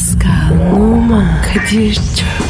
Pascal, Oman, Kadir çok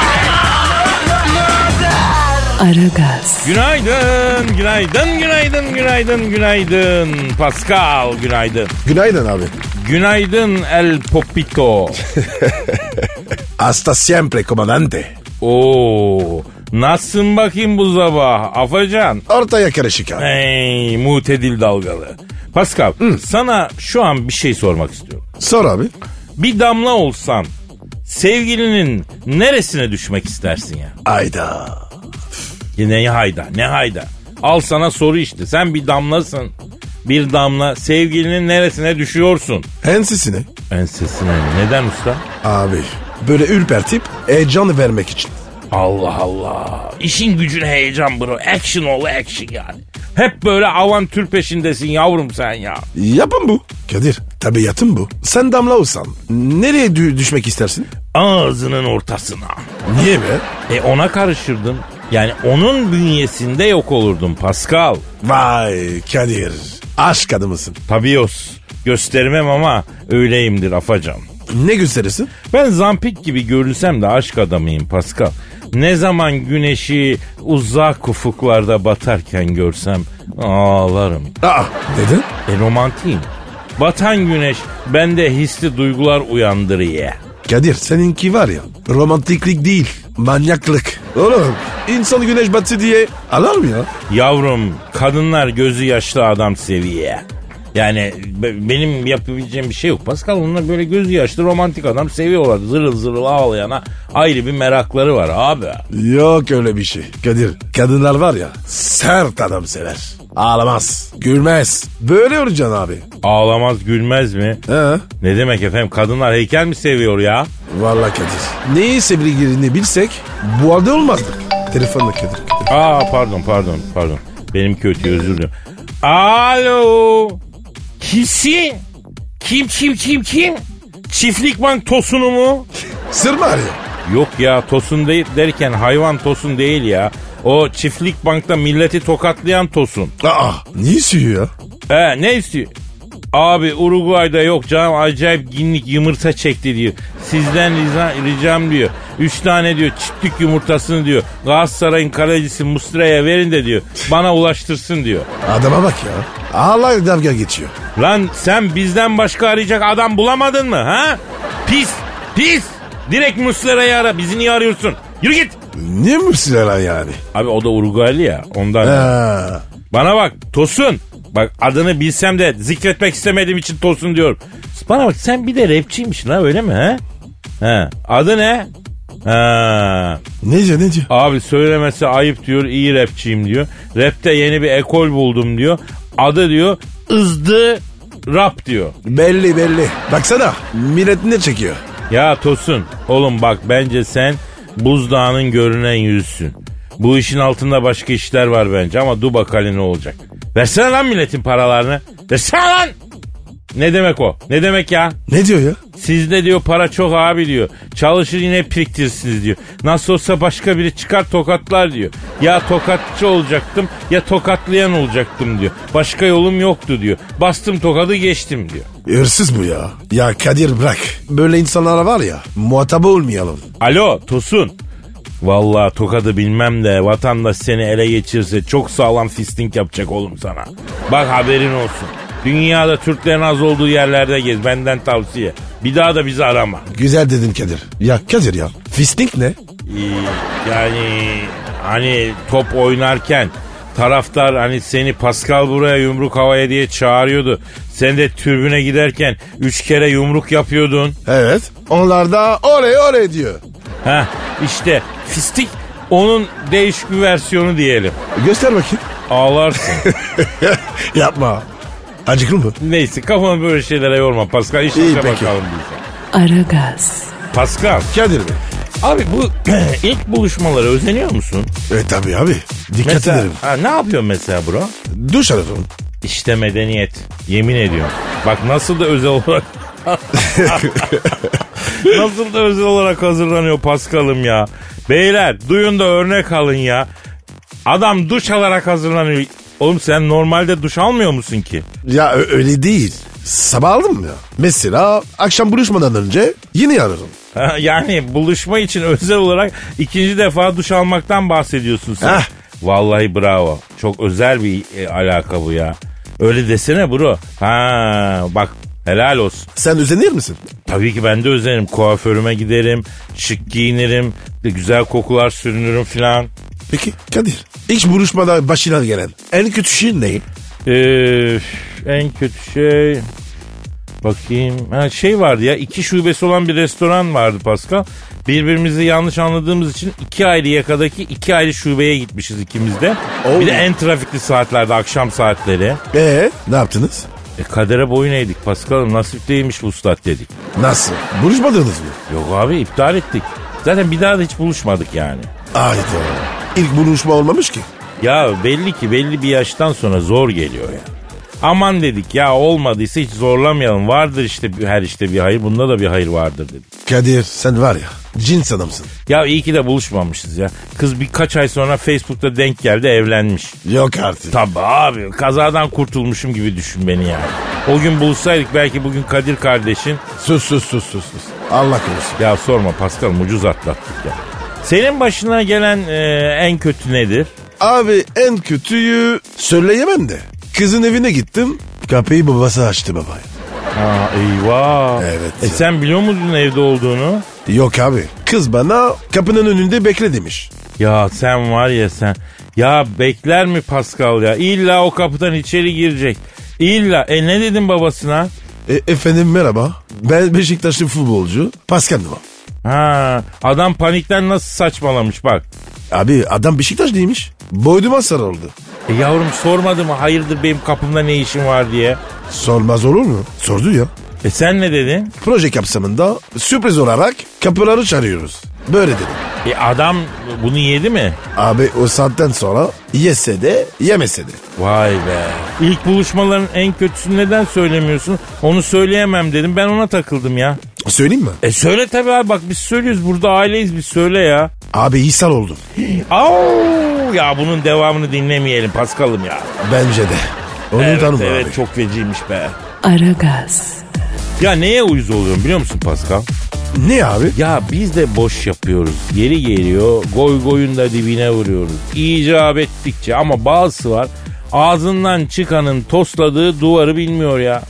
Aragaz, Günaydın, günaydın, günaydın, günaydın, günaydın. Pascal, günaydın. Günaydın abi. Günaydın El Popito. Hasta siempre comandante. Oo, nasılsın bakayım bu sabah Afacan? Ortaya karışık abi. Hey, mutedil dalgalı. Pascal, sana şu an bir şey sormak istiyorum. Sor abi. Bir damla olsan sevgilinin neresine düşmek istersin ya? Ayda. Ya Ne hayda, ne hayda. Al sana soru işte. Sen bir damlasın. Bir damla sevgilinin neresine düşüyorsun? Ensisine. Ensesine mi? Neden usta? Abi. Böyle ürpertip heyecan vermek için. Allah Allah. İşin gücün heyecan bro. Action ol action yani. Hep böyle avantür peşindesin yavrum sen ya. Yapın bu. Kadir tabiatın bu. Sen damla olsan nereye dü- düşmek istersin? Ağzının ortasına. Niye be? E ona karışırdın. Yani onun bünyesinde yok olurdun Pascal. Vay Kadir. Aşk adamısın. Tabios. Göstermem ama öyleyimdir afacan. Ne gösterirsin? Ben zampik gibi görünsem de aşk adamıyım Pascal. Ne zaman güneşi uzak ufuklarda batarken görsem ağlarım. Aa neden? E romantiyim. Batan güneş bende hisli duygular uyandırıyor. Kadir seninki var ya romantiklik değil manyaklık. Oğlum insan güneş batı diye alar mı ya? Yavrum kadınlar gözü yaşlı adam seviye. Yani be- benim yapabileceğim bir şey yok. Pascal onlar böyle gözü yaşlı romantik adam seviyorlar. Zırıl zırıl ağlayana ayrı bir merakları var abi. Yok öyle bir şey. Kadir kadınlar var ya sert adam sever. Ağlamaz, gülmez. Böyle olacaksın abi. Ağlamaz gülmez mi? He. Ne demek efendim kadınlar heykel mi seviyor ya? Vallahi Kadir. Neyi sevgilerini bilsek bu halde olmazdık. Telefonla Kadir. Aa pardon pardon pardon. Benim kötü özür dilerim. Alo. Kimsi? Kim kim kim kim? Çiftlik bank tosunu mu? Sır mı arıyor? Yok ya tosun değil derken hayvan tosun değil ya. O çiftlik bankta milleti tokatlayan tosun. Aa niye istiyor ya? He ne istiyor? Abi Uruguay'da yok canım acayip ginlik yumurta çekti diyor. Sizden rica, ricam diyor. Üç tane diyor çiftlik yumurtasını diyor. Galatasaray'ın kalecisi Mustra'ya verin de diyor. Bana ulaştırsın diyor. Adama bak ya. Allah dalga geçiyor. Lan sen bizden başka arayacak adam bulamadın mı ha? Pis pis. Direkt Muslera'yı ara bizi niye arıyorsun? Yürü git. Ne müslüman yani? Abi o da Uruguaylı ya ondan. Ha. Bana bak Tosun. Bak adını bilsem de zikretmek istemediğim için Tosun diyorum. Bana bak sen bir de rapçiymişsin ha öyle mi ha? Ha. Adı ne? Ha. Ne diyor ne diyor? Abi söylemesi ayıp diyor iyi rapçiyim diyor. Rapte yeni bir ekol buldum diyor. Adı diyor ızdı rap diyor. Belli belli. Baksana millet ne çekiyor? Ya Tosun oğlum bak bence sen buzdağının görünen yüzsün. Bu işin altında başka işler var bence ama dur bakalım ne olacak. Versene lan milletin paralarını. Versene lan. Ne demek o? Ne demek ya? Ne diyor ya? Sizde diyor para çok abi diyor. Çalışır yine biriktirirsiniz diyor. Nasıl olsa başka biri çıkar tokatlar diyor. Ya tokatçı olacaktım ya tokatlayan olacaktım diyor. Başka yolum yoktu diyor. Bastım tokadı geçtim diyor. Hırsız bu ya. Ya Kadir bırak. Böyle insanlara var ya muhatap olmayalım. Alo Tosun. Vallahi tokadı bilmem de vatandaş seni ele geçirse çok sağlam fisting yapacak oğlum sana. Bak haberin olsun. Dünyada Türklerin az olduğu yerlerde gez benden tavsiye. Bir daha da bizi arama. Güzel dedin Kadir. Ya Kadir ya. Fisting ne? Ee, yani hani top oynarken taraftar hani seni Pascal buraya yumruk havaya diye çağırıyordu. Sen de türbüne giderken üç kere yumruk yapıyordun. Evet. Onlar da oley oley diyor. Heh işte fistik onun değişik bir versiyonu diyelim. Göster bakayım. Ağlarsın. Yapma. Acıklı mı? Neyse kafanı böyle şeylere yorma Pascal. İyi, İşimize peki. bakalım biz. Aragaz, Pascal Kadir Bey. Abi bu ilk buluşmalara özeniyor musun? E tabii abi. Dikkat Mesela, ederim. ha, ne yapıyorsun mesela bro? Duş alırım. İşte medeniyet. Yemin ediyorum. Bak nasıl da özel olarak nasıl da özel olarak hazırlanıyor Paskal'ım ya. Beyler duyun da örnek alın ya. Adam duş alarak hazırlanıyor. Oğlum sen normalde duş almıyor musun ki? Ya ö- öyle değil. Sabah aldım ya. Mesela akşam buluşmadan önce yine ararım. Ha, Yani buluşma için özel olarak ikinci defa duş almaktan bahsediyorsun sen. Heh. Vallahi bravo. Çok özel bir e, alaka bu ya. Öyle desene bro. Ha bak helal olsun. Sen özenir misin? Tabii ki ben de özenirim. Kuaförüme giderim, şık giyinirim, güzel kokular sürünürüm filan. Peki Kadir. İlk buluşmada başına gelen en kötü şey ne? Ee, en kötü şey... Bakayım. Ha, şey vardı ya iki şubesi olan bir restoran vardı Pascal. Birbirimizi yanlış anladığımız için iki ayrı yakadaki iki ayrı şubeye gitmişiz ikimiz de. Bir de en trafikli saatlerde akşam saatleri. Ee ne yaptınız? E, kadere boyun eğdik Pascal'ım nasip değilmiş bu ustat dedik. Nasıl? Buluşmadınız mı? Yok abi iptal ettik. Zaten bir daha da hiç buluşmadık yani. Hayda. İlk buluşma olmamış ki. Ya belli ki belli bir yaştan sonra zor geliyor ya. Aman dedik ya olmadıysa hiç zorlamayalım. Vardır işte her işte bir hayır. Bunda da bir hayır vardır dedik. Kadir sen var ya cins adamsın. Ya iyi ki de buluşmamışız ya. Kız birkaç ay sonra Facebook'ta denk geldi evlenmiş. Yok artık. Tabii abi kazadan kurtulmuşum gibi düşün beni yani. O gün buluşsaydık belki bugün Kadir kardeşin. Sus sus sus sus. sus. Allah korusun. Ya sorma Pascal ucuz atlattık ya. Senin başına gelen e, en kötü nedir? Abi en kötüyü söyleyemem de. Kızın evine gittim. Kapıyı babası açtı baba. Aa, eyvah. Evet E sen biliyor muydun evde olduğunu? Yok abi. Kız bana kapının önünde bekle demiş. Ya sen var ya sen. Ya bekler mi Pascal ya? İlla o kapıdan içeri girecek. İlla. E ne dedin babasına? E, efendim merhaba. Ben Beşiktaşlı futbolcu. Pascal Numa. Ha, adam panikten nasıl saçmalamış bak. Abi adam Beşiktaş değilmiş. Boyduma sarıldı. E yavrum sormadı mı hayırdır benim kapımda ne işin var diye. Sormaz olur mu? Sordu ya. E sen ne dedin? Proje kapsamında sürpriz olarak kapıları çağırıyoruz. Böyle dedim. E adam bunu yedi mi? Abi o saatten sonra yese de yemese de. Vay be. İlk buluşmaların en kötüsünü neden söylemiyorsun? Onu söyleyemem dedim. Ben ona takıldım ya. Söyleyeyim mi? E söyle tabii abi bak biz söylüyoruz. Burada aileyiz biz söyle ya. Abi ishal oldum. Au ya bunun devamını dinlemeyelim Paskal'ım ya. Bence de. Onu evet, tanım evet abi. çok feciymiş be. Aragaz, Ya neye uyuz oluyorum biliyor musun Pascal? Ne abi? Ya biz de boş yapıyoruz. Yeri geliyor goy goyun da dibine vuruyoruz. İcap ettikçe ama bazısı var ağzından çıkanın tosladığı duvarı bilmiyor ya.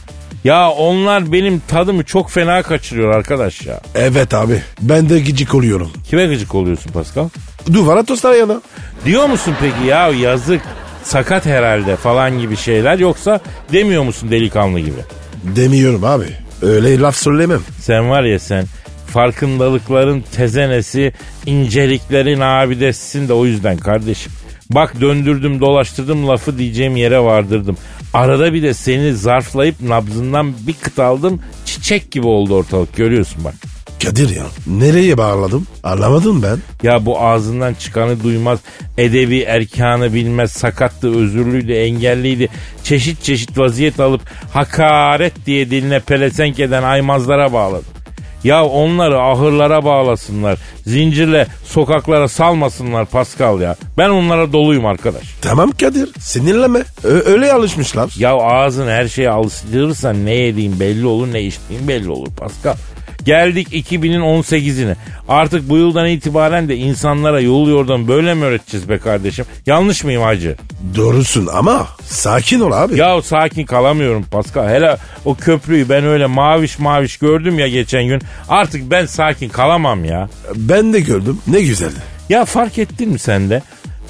Ya onlar benim tadımı çok fena kaçırıyor arkadaş ya. Evet abi. Ben de gıcık oluyorum. Kime gıcık oluyorsun Pascal? Duvara tostar yana. Diyor musun peki ya yazık sakat herhalde falan gibi şeyler yoksa demiyor musun delikanlı gibi? Demiyorum abi. Öyle laf söylemem. Sen var ya sen farkındalıkların tezenesi, inceliklerin abidesisin de o yüzden kardeşim. Bak döndürdüm dolaştırdım lafı diyeceğim yere vardırdım. Arada bir de seni zarflayıp nabzından bir kıt aldım. Çiçek gibi oldu ortalık görüyorsun bak. Kadir ya. Nereye bağladım? Anlamadım ben. Ya bu ağzından çıkanı duymaz, edebi erkanı bilmez, sakattı, özürlüydü, engelliydi. Çeşit çeşit vaziyet alıp hakaret diye diline pelesenk eden aymazlara bağladı. Ya onları ahırlara bağlasınlar, zincirle sokaklara salmasınlar Pascal ya. Ben onlara doluyum arkadaş. Tamam Kadir. Sinirleme. Ö- öyle alışmışlar. Ya ağzın her şeye alıştırırsan ne yediğin belli olur ne içtiğin belli olur Pascal. Geldik 2000'in 18'ine. Artık bu yıldan itibaren de insanlara yol yordan böyle mi öğreteceğiz be kardeşim? Yanlış mıyım hacı? Doğrusun ama sakin ol abi. Ya sakin kalamıyorum Pascal. Hele o köprüyü ben öyle maviş maviş gördüm ya geçen gün. Artık ben sakin kalamam ya. Ben de gördüm. Ne güzeldi. Ya fark ettin mi sen de?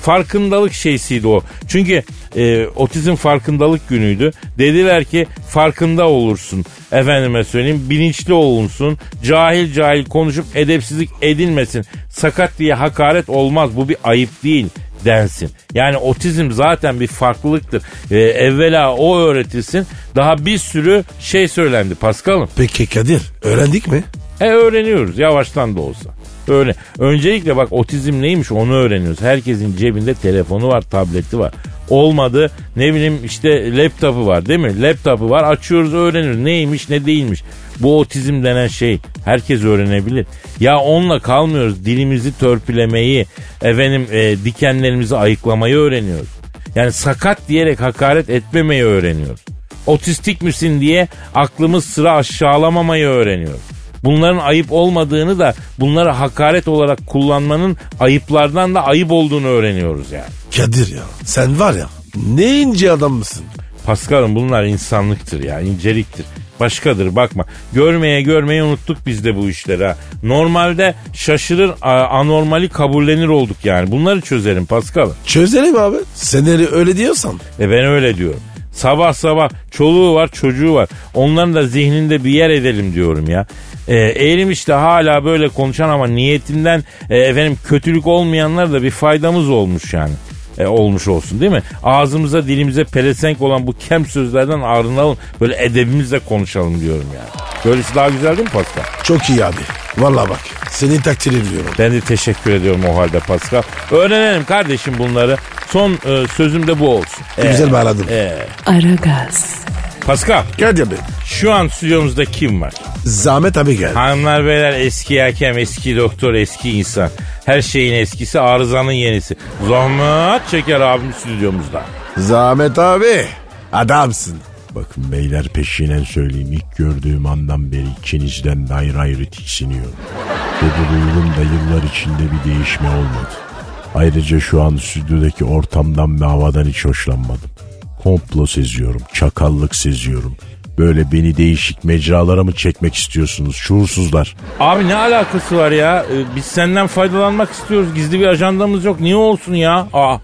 Farkındalık şeysiydi o. Çünkü e, otizm farkındalık günüydü. Dediler ki farkında olursun. Efendime söyleyeyim bilinçli olunsun. Cahil cahil konuşup edepsizlik edilmesin. Sakat diye hakaret olmaz. Bu bir ayıp değil densin. Yani otizm zaten bir farklılıktır. E, evvela o öğretilsin. Daha bir sürü şey söylendi Paskal'ım. Peki Kadir öğrendik mi? He öğreniyoruz yavaştan da olsa. Öyle. Öncelikle bak otizm neymiş onu öğreniyoruz. Herkesin cebinde telefonu var, tableti var. Olmadı ne bileyim işte laptopu var değil mi? Laptopu var açıyoruz öğreniyoruz. Neymiş ne değilmiş. Bu otizm denen şey herkes öğrenebilir. Ya onunla kalmıyoruz. Dilimizi törpülemeyi, efendim e, dikenlerimizi ayıklamayı öğreniyoruz. Yani sakat diyerek hakaret etmemeyi öğreniyoruz. Otistik misin diye aklımız sıra aşağılamamayı öğreniyoruz. Bunların ayıp olmadığını da bunları hakaret olarak kullanmanın ayıplardan da ayıp olduğunu öğreniyoruz yani. Kadir ya sen var ya ne ince adam mısın? Paskal'ım bunlar insanlıktır ya inceliktir. Başkadır bakma. Görmeye görmeyi unuttuk biz de bu işleri ha. Normalde şaşırır anormali kabullenir olduk yani. Bunları çözerim Paskal'ım. Çözelim abi. Sen öyle diyorsan. E ben öyle diyorum. Sabah sabah çoluğu var çocuğu var. Onların da zihninde bir yer edelim diyorum ya. E, eğrim işte hala böyle konuşan ama niyetinden e, efendim kötülük olmayanlar da bir faydamız olmuş yani. E, olmuş olsun değil mi? Ağzımıza dilimize pelesenk olan bu kem sözlerden arınalım. Böyle edebimizle konuşalım diyorum yani. Böylesi daha güzel değil mi Pascal? Çok iyi abi. Vallahi bak seni takdir ediyorum. Ben de teşekkür ediyorum o halde Pascal. Öğrenelim kardeşim bunları. Son e, sözüm de bu olsun. Güzel bağladın. E, Aragaz, Pascal Kadir Bey. şu an stüdyomuzda kim var? Zahmet abi gel. Hanımlar beyler eski hakem, eski doktor, eski insan. Her şeyin eskisi, arızanın yenisi. Zahmet Çeker abim stüdyomuzda. Zahmet abi. Adamsın. Bakın beyler peşinen söyleyeyim ilk gördüğüm andan beri ikinizden de ayrı ayrı tiksiniyorum. Dedi duyulum da yıllar içinde bir değişme olmadı. Ayrıca şu an stüdyodaki ortamdan ve havadan hiç hoşlanmadım. Komplo seziyorum, çakallık seziyorum. Böyle beni değişik mecralara mı çekmek istiyorsunuz şuursuzlar? Abi ne alakası var ya? Ee, Biz senden faydalanmak istiyoruz. Gizli bir ajandamız yok. Niye olsun ya? Aa.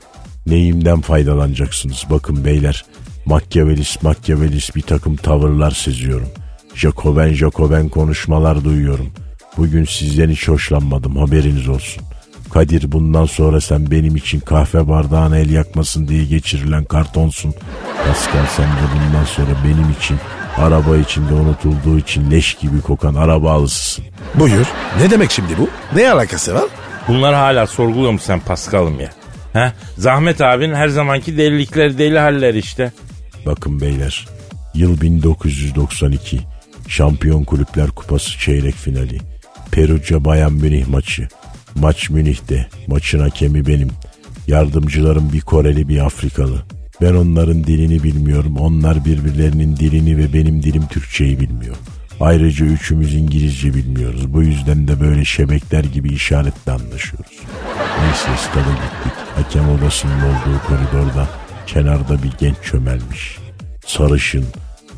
Neyimden faydalanacaksınız? Bakın beyler, makyavelist makyavelist bir takım tavırlar seziyorum. Jacoben Jacoben konuşmalar duyuyorum. Bugün sizden hiç hoşlanmadım haberiniz olsun. Kadir bundan sonra sen benim için kahve bardağına el yakmasın diye geçirilen kartonsun. Pascal sen de bundan sonra benim için araba içinde unutulduğu için leş gibi kokan araba alısısın. Buyur. Ne demek şimdi bu? Ne alakası var? Bunları hala sorguluyor musun sen Paskal'ım ya? He? Zahmet abin her zamanki delilikleri deli haller işte. Bakın beyler, yıl 1992, Şampiyon Kulüpler Kupası çeyrek finali. Perugia Bayern Münih maçı. Maç Münih'te, maçın hakemi benim. Yardımcılarım bir Koreli bir Afrikalı. Ben onların dilini bilmiyorum, onlar birbirlerinin dilini ve benim dilim Türkçeyi bilmiyor. Ayrıca üçümüz İngilizce bilmiyoruz. Bu yüzden de böyle şebekler gibi işaretle anlaşıyoruz. Neyse stada gittik. Hakem odasının olduğu koridorda kenarda bir genç çömelmiş. Sarışın,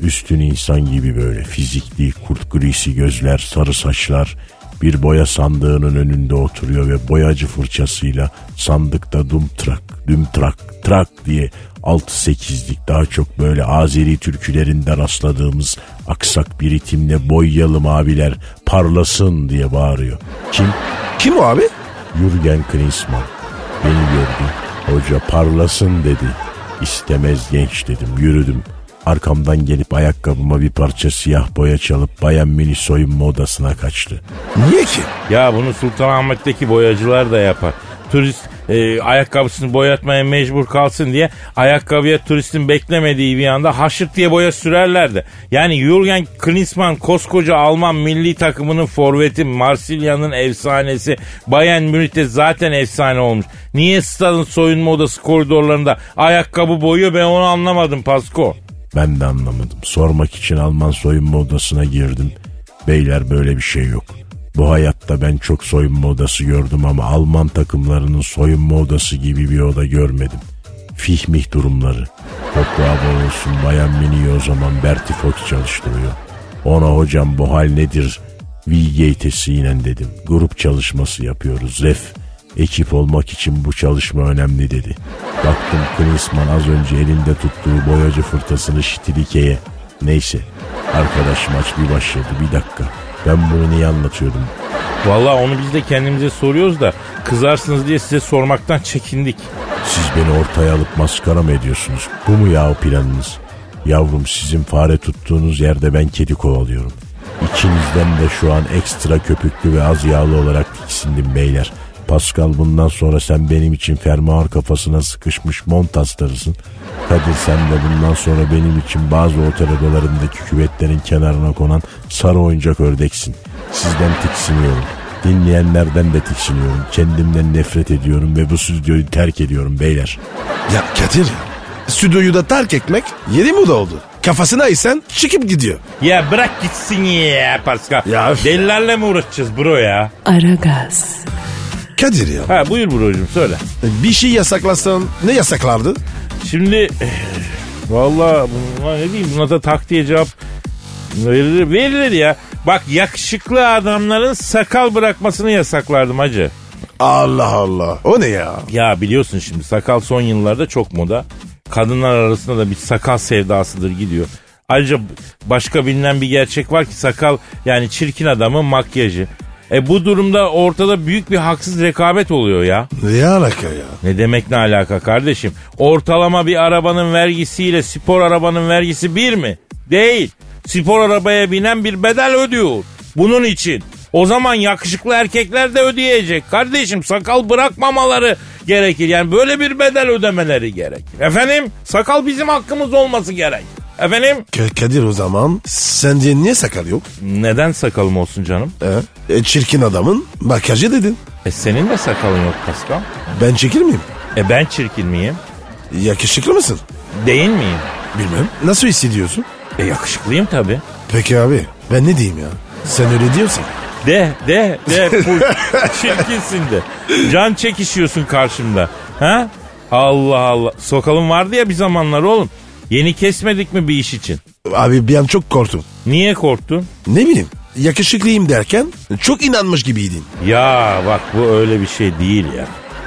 üstün insan gibi böyle fizikli, kurt grisi gözler, sarı saçlar bir boya sandığının önünde oturuyor ve boyacı fırçasıyla sandıkta dumtrak, dümtrak, trak diye 6-8'lik daha çok böyle Azeri türkülerinde rastladığımız aksak bir ritimle boyayalım abiler parlasın diye bağırıyor. Kim? Kim o abi? Jürgen Klinsmann. Beni gördü. Hoca parlasın dedi. İstemez genç dedim. Yürüdüm. Arkamdan gelip ayakkabıma bir parça siyah boya çalıp Bayan Mini soyunma odasına kaçtı. Niye ki? Ya bunu Sultanahmet'teki boyacılar da yapar. Turist e, ayakkabısını boyatmaya mecbur kalsın diye ayakkabıya turistin beklemediği bir anda haşırt diye boya sürerlerdi. Yani Jürgen Klinsmann koskoca Alman milli takımının forveti Marsilya'nın efsanesi Bayern Münih'te zaten efsane olmuş. Niye stadın soyunma odası koridorlarında ayakkabı boyuyor ben onu anlamadım Pasko. Ben de anlamadım. Sormak için Alman soyunma odasına girdim. Beyler böyle bir şey yok. Bu hayatta ben çok soyunma odası gördüm ama Alman takımlarının soyunma odası gibi bir oda görmedim. Fihmih durumları. Toprağa bol olsun Bayan Mini'yi o zaman Berti Fox çalıştırıyor. Ona hocam bu hal nedir? Vilgates'iyle dedim. Grup çalışması yapıyoruz. Ref. Ekip olmak için bu çalışma önemli dedi. Baktım Klinsmann az önce elinde tuttuğu boyacı fırtasını şitilike'ye. Neyse. Arkadaş maç bir başladı bir dakika. Ben bunu niye anlatıyordum? Vallahi onu biz de kendimize soruyoruz da kızarsınız diye size sormaktan çekindik. Siz beni ortaya alıp maskara mı ediyorsunuz? Bu mu ya planınız? Yavrum sizin fare tuttuğunuz yerde ben kedi kovalıyorum. İkinizden de şu an ekstra köpüklü ve az yağlı olarak tiksindim beyler. Pascal bundan sonra sen benim için fermuar kafasına sıkışmış mont astarısın. Kadir sen de bundan sonra benim için bazı otel odalarındaki küvetlerin kenarına konan sarı oyuncak ördeksin. Sizden tiksiniyorum. Dinleyenlerden de tiksiniyorum. Kendimden nefret ediyorum ve bu stüdyoyu terk ediyorum beyler. Ya Kadir. Stüdyoyu da terk etmek yeni mi oldu? Kafasına isen çıkıp gidiyor. Ya bırak gitsin ya Pascal. Ya. Delilerle mi uğraşacağız bro ya? Aragaz, Kadir ya. Ha buyur brocum söyle. Bir şey yasaklasan ne yasaklardı? Şimdi eh, valla buna ne diyeyim buna da tak diye cevap verilir, verilir ya. Bak yakışıklı adamların sakal bırakmasını yasaklardım hacı. Allah Allah. O ne ya? Ya biliyorsun şimdi sakal son yıllarda çok moda. Kadınlar arasında da bir sakal sevdasıdır gidiyor. Ayrıca başka bilinen bir gerçek var ki sakal yani çirkin adamın makyajı. E bu durumda ortada büyük bir haksız rekabet oluyor ya. Ne alaka ya? Ne demek ne alaka kardeşim? Ortalama bir arabanın vergisiyle spor arabanın vergisi bir mi? Değil. Spor arabaya binen bir bedel ödüyor. Bunun için. O zaman yakışıklı erkekler de ödeyecek. Kardeşim sakal bırakmamaları gerekir. Yani böyle bir bedel ödemeleri gerekir. Efendim sakal bizim hakkımız olması gerek. Efendim K- Kadir o zaman sende niye sakal yok? neden sakalım olsun canım? E, e, çirkin adamın makyajı dedin. E senin de sakalın yok Pascal. Ben çekil miyim? E ben çirkin miyim? Yakışıklı mısın? Değil miyim? Bilmem. Nasıl hissediyorsun? E yakışıklıyım tabii. Peki abi ben ne diyeyim ya? Sen öyle diyorsun. De de de full çirkinsin de. Can çekişiyorsun karşımda. Ha? Allah Allah. Sokalım vardı ya bir zamanlar oğlum. Yeni kesmedik mi bir iş için? Abi bir an çok korktum. Niye korktun? Ne bileyim yakışıklıyım derken çok inanmış gibiydin. Ya bak bu öyle bir şey değil ya.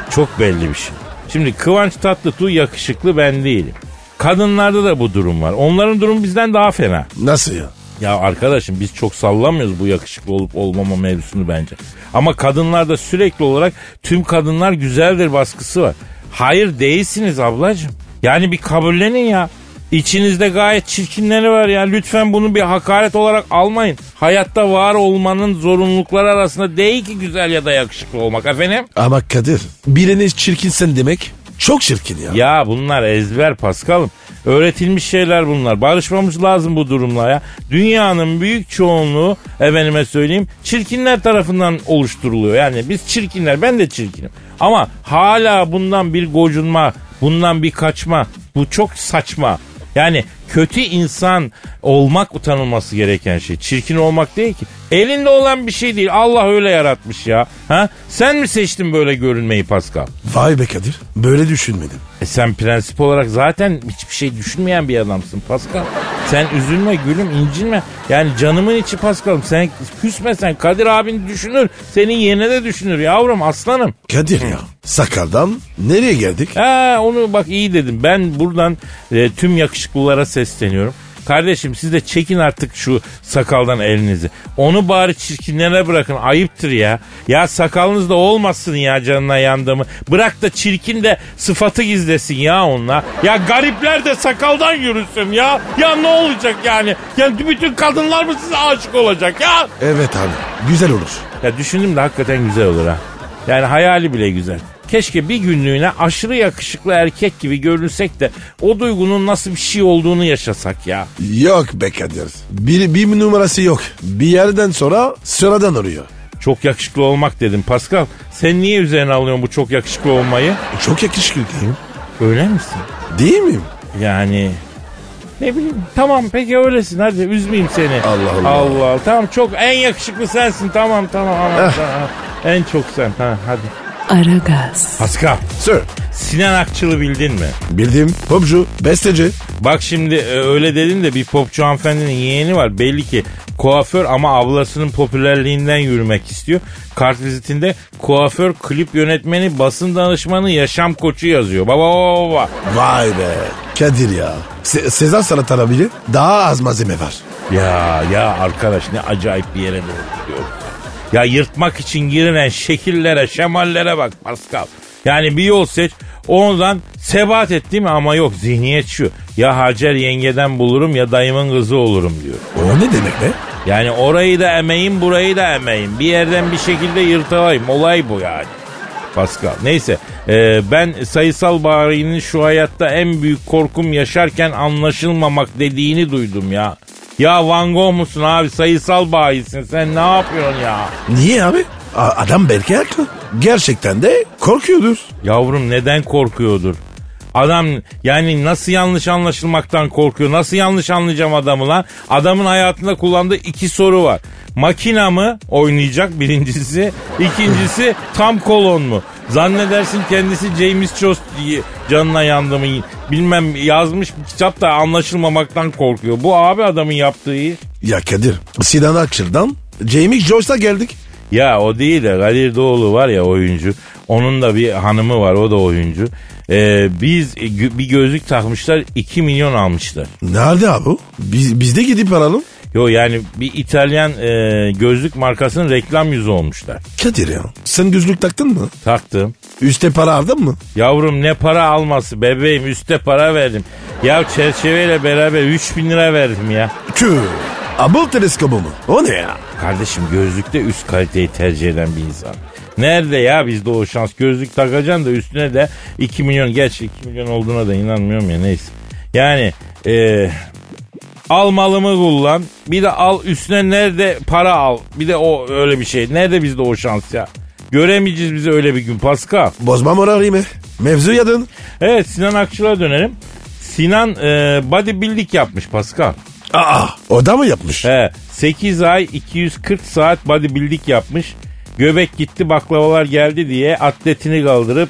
Çok belli bir şey. Şimdi Kıvanç Tatlıtuğ yakışıklı ben değilim. Kadınlarda da bu durum var. Onların durumu bizden daha fena. Nasıl ya? Ya arkadaşım biz çok sallamıyoruz bu yakışıklı olup olmama mevzusunu bence. Ama kadınlarda sürekli olarak tüm kadınlar güzeldir baskısı var. Hayır değilsiniz ablacığım. Yani bir kabullenin ya. İçinizde gayet çirkinleri var ya. Lütfen bunu bir hakaret olarak almayın. Hayatta var olmanın zorunlulukları arasında değil ki güzel ya da yakışıklı olmak efendim. Ama Kadir birini çirkinsen demek çok çirkin ya. Ya bunlar ezber Paskal'ım. Öğretilmiş şeyler bunlar. Barışmamız lazım bu durumla ya. Dünyanın büyük çoğunluğu efendime söyleyeyim çirkinler tarafından oluşturuluyor. Yani biz çirkinler ben de çirkinim. Ama hala bundan bir gocunma, bundan bir kaçma bu çok saçma. Yani kötü insan olmak utanılması gereken şey. Çirkin olmak değil ki. Elinde olan bir şey değil. Allah öyle yaratmış ya. Ha? Sen mi seçtin böyle görünmeyi Pascal? Vay be Kadir böyle düşünmedim. E sen prensip olarak zaten hiçbir şey düşünmeyen bir adamsın Pascal. Sen üzülme gülüm incinme. Yani canımın içi Pascal'ım sen küsme sen. Kadir abin düşünür. Senin yerine de düşünür yavrum aslanım. Kadir ya sakaldan nereye geldik? Ha onu bak iyi dedim. Ben buradan e, tüm yakışıklılara sesleniyorum. Kardeşim siz de çekin artık şu sakaldan elinizi. Onu bari çirkinlere bırakın. Ayıptır ya. Ya sakalınız da olmasın ya canına yandığımı. Bırak da çirkin de sıfatı gizlesin ya onunla. Ya garipler de sakaldan yürüsün ya. Ya ne olacak yani? Ya bütün kadınlar mı size aşık olacak ya? Evet abi güzel olur. Ya düşündüm de hakikaten güzel olur ha. Yani hayali bile güzel. Keşke bir günlüğüne aşırı yakışıklı erkek gibi görünsek de o duygunun nasıl bir şey olduğunu yaşasak ya. Yok be Kadir. Bir, bir numarası yok. Bir yerden sonra sıradan arıyor. Çok yakışıklı olmak dedim Pascal. Sen niye üzerine alıyorsun bu çok yakışıklı olmayı? Çok yakışıklı değil mi? Öyle misin? Değil miyim? Yani ne bileyim tamam peki öylesin hadi üzmeyeyim seni. Allah Allah. Allah tamam çok en yakışıklı sensin tamam tamam. tamam, tamam. En çok sen ha, hadi. Aragaz, Pascal Sir. Sinan Akçıl'ı bildin mi? Bildim. Popcu, besteci. Bak şimdi e, öyle dedin de bir popçu hanımefendinin yeğeni var. Belli ki kuaför ama ablasının popülerliğinden yürümek istiyor. Kart vizitinde kuaför, klip yönetmeni, basın danışmanı, yaşam koçu yazıyor. Baba baba. Vay be. Kadir ya. Se- Sezar bile daha az malzeme var. Ya ya arkadaş ne acayip bir yere doğru gidiyor. Ya yırtmak için girilen şekillere, şemallere bak Pascal. Yani bir yol seç, ondan sebat et değil mi? Ama yok zihniyet şu. Ya Hacer yengeden bulurum ya dayımın kızı olurum diyor. O ne demek be? Yani orayı da emeğim burayı da emeğim. Bir yerden bir şekilde yırtılayım. Olay bu yani. Pascal. Neyse e, ben sayısal bayinin şu hayatta en büyük korkum yaşarken anlaşılmamak dediğini duydum ya. Ya Van Gogh musun abi sayısal bayisin sen ne yapıyorsun ya? Niye abi? A- adam belki haklı. Gerçekten de korkuyordur. Yavrum neden korkuyordur? Adam yani nasıl yanlış anlaşılmaktan korkuyor? Nasıl yanlış anlayacağım adamı lan? Adamın hayatında kullandığı iki soru var. Makina mı oynayacak birincisi? İkincisi tam kolon mu? Zannedersin kendisi James Joyce diye canına yandı mı? Bilmem yazmış bir kitap da anlaşılmamaktan korkuyor. Bu abi adamın yaptığı iş. Ya Kadir Sinan Akçıl'dan Jamie Joyce'a geldik. Ya o değil de Kadir Doğulu var ya oyuncu. Onun da bir hanımı var o da oyuncu. Ee, biz bir gözlük takmışlar 2 milyon almışlar. Nerede abi? Biz, biz de gidip alalım. Yo yani bir İtalyan e, gözlük markasının reklam yüzü olmuşlar. Kadir ya sen gözlük taktın mı? Taktım. Üste para aldın mı? Yavrum ne para alması bebeğim üste para verdim. Ya çerçeveyle beraber 3 bin lira verdim ya. Tüh. Abul teleskobu mu? O ne ya? Kardeşim gözlükte üst kaliteyi tercih eden bir insan. Nerede ya bizde o şans gözlük takacaksın da üstüne de 2 milyon gerçi 2 milyon olduğuna da inanmıyorum ya neyse. Yani e, al malımı kullan bir de al üstüne nerede para al bir de o öyle bir şey. Nerede bizde o şans ya? Göremeyeceğiz bizi öyle bir gün Pascal. Bozma moralimi. Mevzu yadın. Evet Sinan Akçıl'a dönelim. Sinan e, bodybuilding yapmış Pascal. Aa o da mı yapmış? He, 8 ay 240 saat bodybuilding yapmış. Göbek gitti baklavalar geldi diye atletini kaldırıp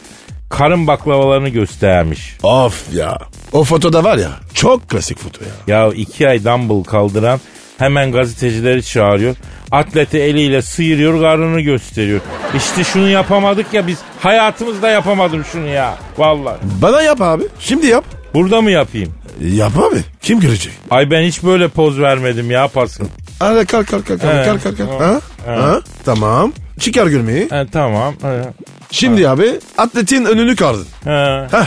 karın baklavalarını göstermiş. Of ya. O fotoda var ya çok klasik foto ya. Ya iki ay dumbbell kaldıran hemen gazetecileri çağırıyor. Atleti eliyle sıyırıyor karnını gösteriyor. İşte şunu yapamadık ya biz hayatımızda yapamadım şunu ya. Vallahi. Bana yap abi. Şimdi yap. Burada mı yapayım? Yap abi. Kim görecek? Ay ben hiç böyle poz vermedim ya Pascal. Hadi kalk kalk kalk kalk He. kalk kalk. kalk. Tamam. Ha? Ha? Tamam. Çıkar gülmeyi. He, tamam. He. Şimdi abi atletin önünü kardın. He. Heh.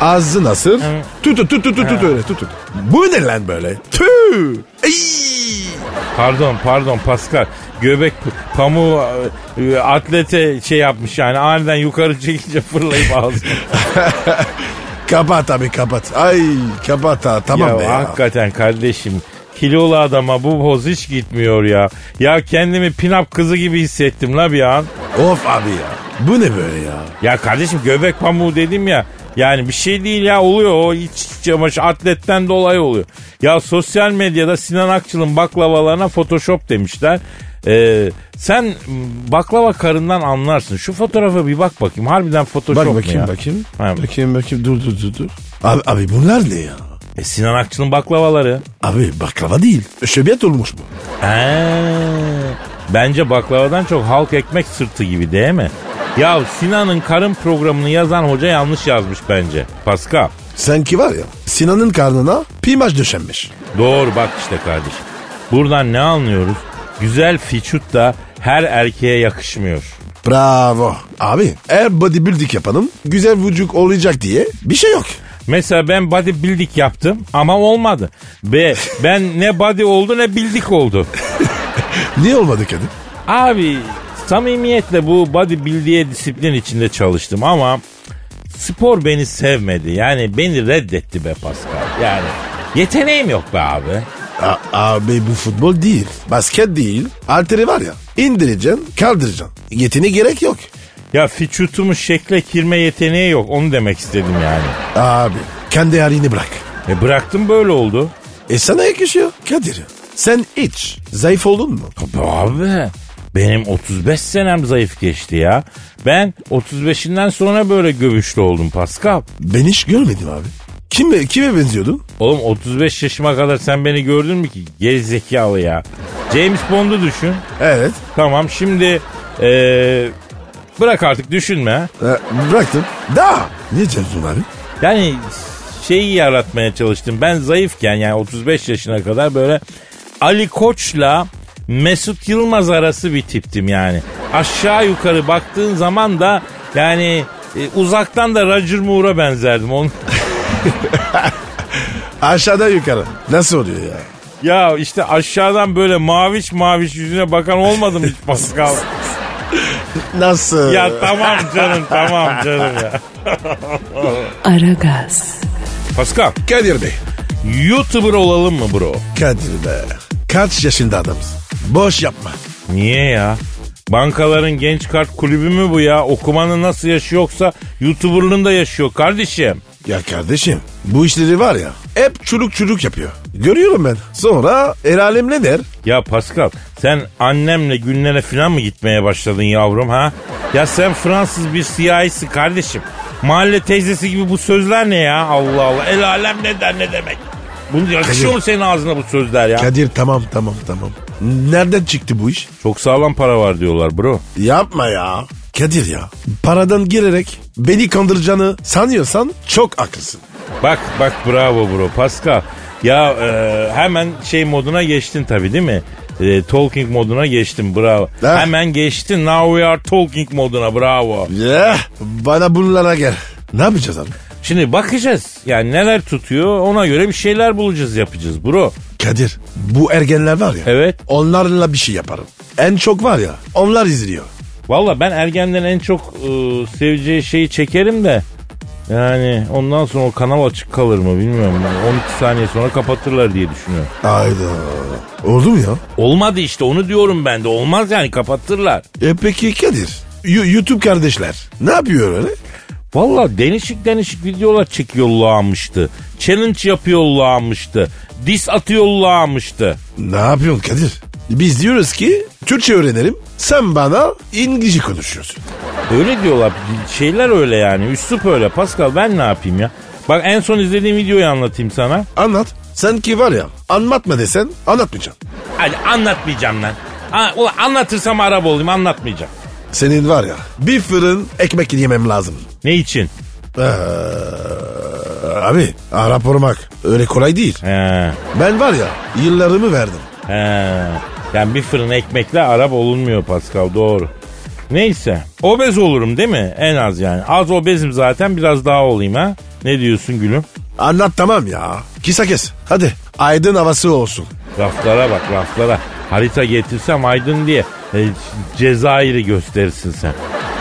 Ağzı nasıl? Tut tut tut tut tut tut öyle tut tut. Bu ne lan böyle? Tüh. Pardon pardon Pascal. Göbek pamuğu e, atlete şey yapmış yani aniden yukarı çekince fırlayıp ağzına. Kapat abi kapat. Ay kapat ha tamam ya, be ya. hakikaten kardeşim kilolu adama bu poz hiç gitmiyor ya. Ya kendimi pinap kızı gibi hissettim la bir an. Of abi ya. Bu ne böyle ya? Ya kardeşim göbek pamuğu dedim ya. Yani bir şey değil ya oluyor o iç çamaşır atletten dolayı oluyor. Ya sosyal medyada Sinan Akçıl'ın baklavalarına photoshop demişler. Ee, sen baklava karından anlarsın. Şu fotoğrafa bir bak bakayım. Harbiden photoshop Bak mu bakayım ya? bakayım. Ha. Bakayım bakayım dur dur dur dur. Abi, abi bunlar ne ya? E, Sinan Akçıl'ın baklavaları. Abi baklava değil. Şöbiyet olmuş bu. Ee, bence baklavadan çok halk ekmek sırtı gibi değil mi? Ya Sinan'ın karın programını yazan hoca yanlış yazmış bence. Pascal. Sanki var ya Sinan'ın karnına pimaj döşenmiş. Doğru bak işte kardeşim. Buradan ne anlıyoruz? Güzel fiçut da her erkeğe yakışmıyor. Bravo. Abi eğer bodybuilding yapalım güzel vücut olacak diye bir şey yok. Mesela ben bodybuilding yaptım ama olmadı. Be ben ne body oldu ne bildik oldu. Niye olmadı Kadir? Abi samimiyetle bu bodybuilding'e disiplin içinde çalıştım ama spor beni sevmedi. Yani beni reddetti be Pascal. Yani yeteneğim yok be abi. A- abi bu futbol değil. Basket değil. Alteri var ya. indireceksin kaldıracaksın. Yetine gerek yok. Ya fiçutumun şekle girme yeteneği yok onu demek istedim yani. Abi kendi halini bırak. E bıraktım böyle oldu. E sana yakışıyor Kadir. Sen hiç zayıf oldun mu? Abi benim 35 senem zayıf geçti ya. Ben 35'inden sonra böyle gövüşlü oldum Pascal. Ben hiç görmedim abi. Kime, kime benziyordun? Oğlum 35 yaşıma kadar sen beni gördün mü ki? Gerizekalı ya. James Bond'u düşün. Evet. Tamam şimdi eee, bırak artık düşünme. E, bıraktım. Daha. Niye Cemsun abi? Yani şeyi yaratmaya çalıştım. Ben zayıfken yani 35 yaşına kadar böyle Ali Koç'la Mesut Yılmaz arası bir tiptim yani. Aşağı yukarı baktığın zaman da yani e, uzaktan da Roger Moore'a benzerdim. Onu... Aşağıdan yukarı. Nasıl oluyor ya? Ya işte aşağıdan böyle maviş maviş yüzüne bakan olmadı mı hiç Pascal? Nasıl? ya tamam canım tamam canım ya. Aragaz, Pascal Kadir Bey. YouTuber olalım mı bro? Kadir be. Kaç yaşında adamsın? Boş yapma. Niye ya? Bankaların genç kart kulübü mü bu ya? Okumanın nasıl yaşıyorsa YouTuber'lığın da yaşıyor kardeşim. Ya kardeşim bu işleri var ya hep çürük çürük yapıyor. Görüyorum ben. Sonra el alem ne der? Ya Pascal sen annemle günlere falan mı gitmeye başladın yavrum ha? Ya sen Fransız bir siyahisin kardeşim. Mahalle teyzesi gibi bu sözler ne ya? Allah Allah. El alem ne der ne demek? Bunu yakışıyor Kadir. mu senin ağzına bu sözler ya? Kadir tamam tamam tamam. Nereden çıktı bu iş? Çok sağlam para var diyorlar bro. Yapma ya. Kadir ya. Paradan girerek beni kandıracağını sanıyorsan çok haklısın. Bak bak bravo bro Pascal. Ya e, hemen şey moduna geçtin tabii değil mi? E, talking moduna geçtin bravo. Ha. Hemen geçtin now we are talking moduna bravo. Ya bana bunlara gel. Ne yapacağız abi? Şimdi bakacağız. Yani neler tutuyor ona göre bir şeyler bulacağız yapacağız bro. Kadir bu ergenler var ya. Evet. Onlarla bir şey yaparım. En çok var ya onlar izliyor. Valla ben ergenden en çok e, seveceği şeyi çekerim de yani ondan sonra o kanal açık kalır mı bilmiyorum. Ben 12 saniye sonra kapatırlar diye düşünüyorum. Hayda. Oldu mu ya? Olmadı işte onu diyorum ben de. Olmaz yani kapatırlar. E peki Kadir. YouTube kardeşler ne yapıyor öyle? Valla değişik değişik videolar çekiyorlarmıştı. Challenge yapıyorlarmıştı. Dis atıyorlarmıştı. Ne yapıyorsun Kadir? Biz diyoruz ki Türkçe öğrenelim. Sen bana İngilizce konuşuyorsun. Öyle diyorlar. Şeyler öyle yani. Üslup öyle. Pascal ben ne yapayım ya? Bak en son izlediğim videoyu anlatayım sana. Anlat. Sen ki var ya anlatma desen anlatmayacaksın. Hadi anlatmayacağım lan. Ulan anlatırsam Arap olayım anlatmayacağım. Senin var ya bir fırın ekmek yemem lazım. Ne için? Ee, abi Arap olmak öyle kolay değil. He, Ben var ya yıllarımı verdim. he. Yani bir fırın ekmekle Arap olunmuyor Pascal doğru. Neyse obez olurum değil mi? En az yani. Az obezim zaten biraz daha olayım ha. Ne diyorsun gülüm? Anlat tamam ya. Kisa kes. Hadi aydın havası olsun. Raflara bak raflara. Harita getirsem aydın diye e, Cezayir'i gösterirsin sen.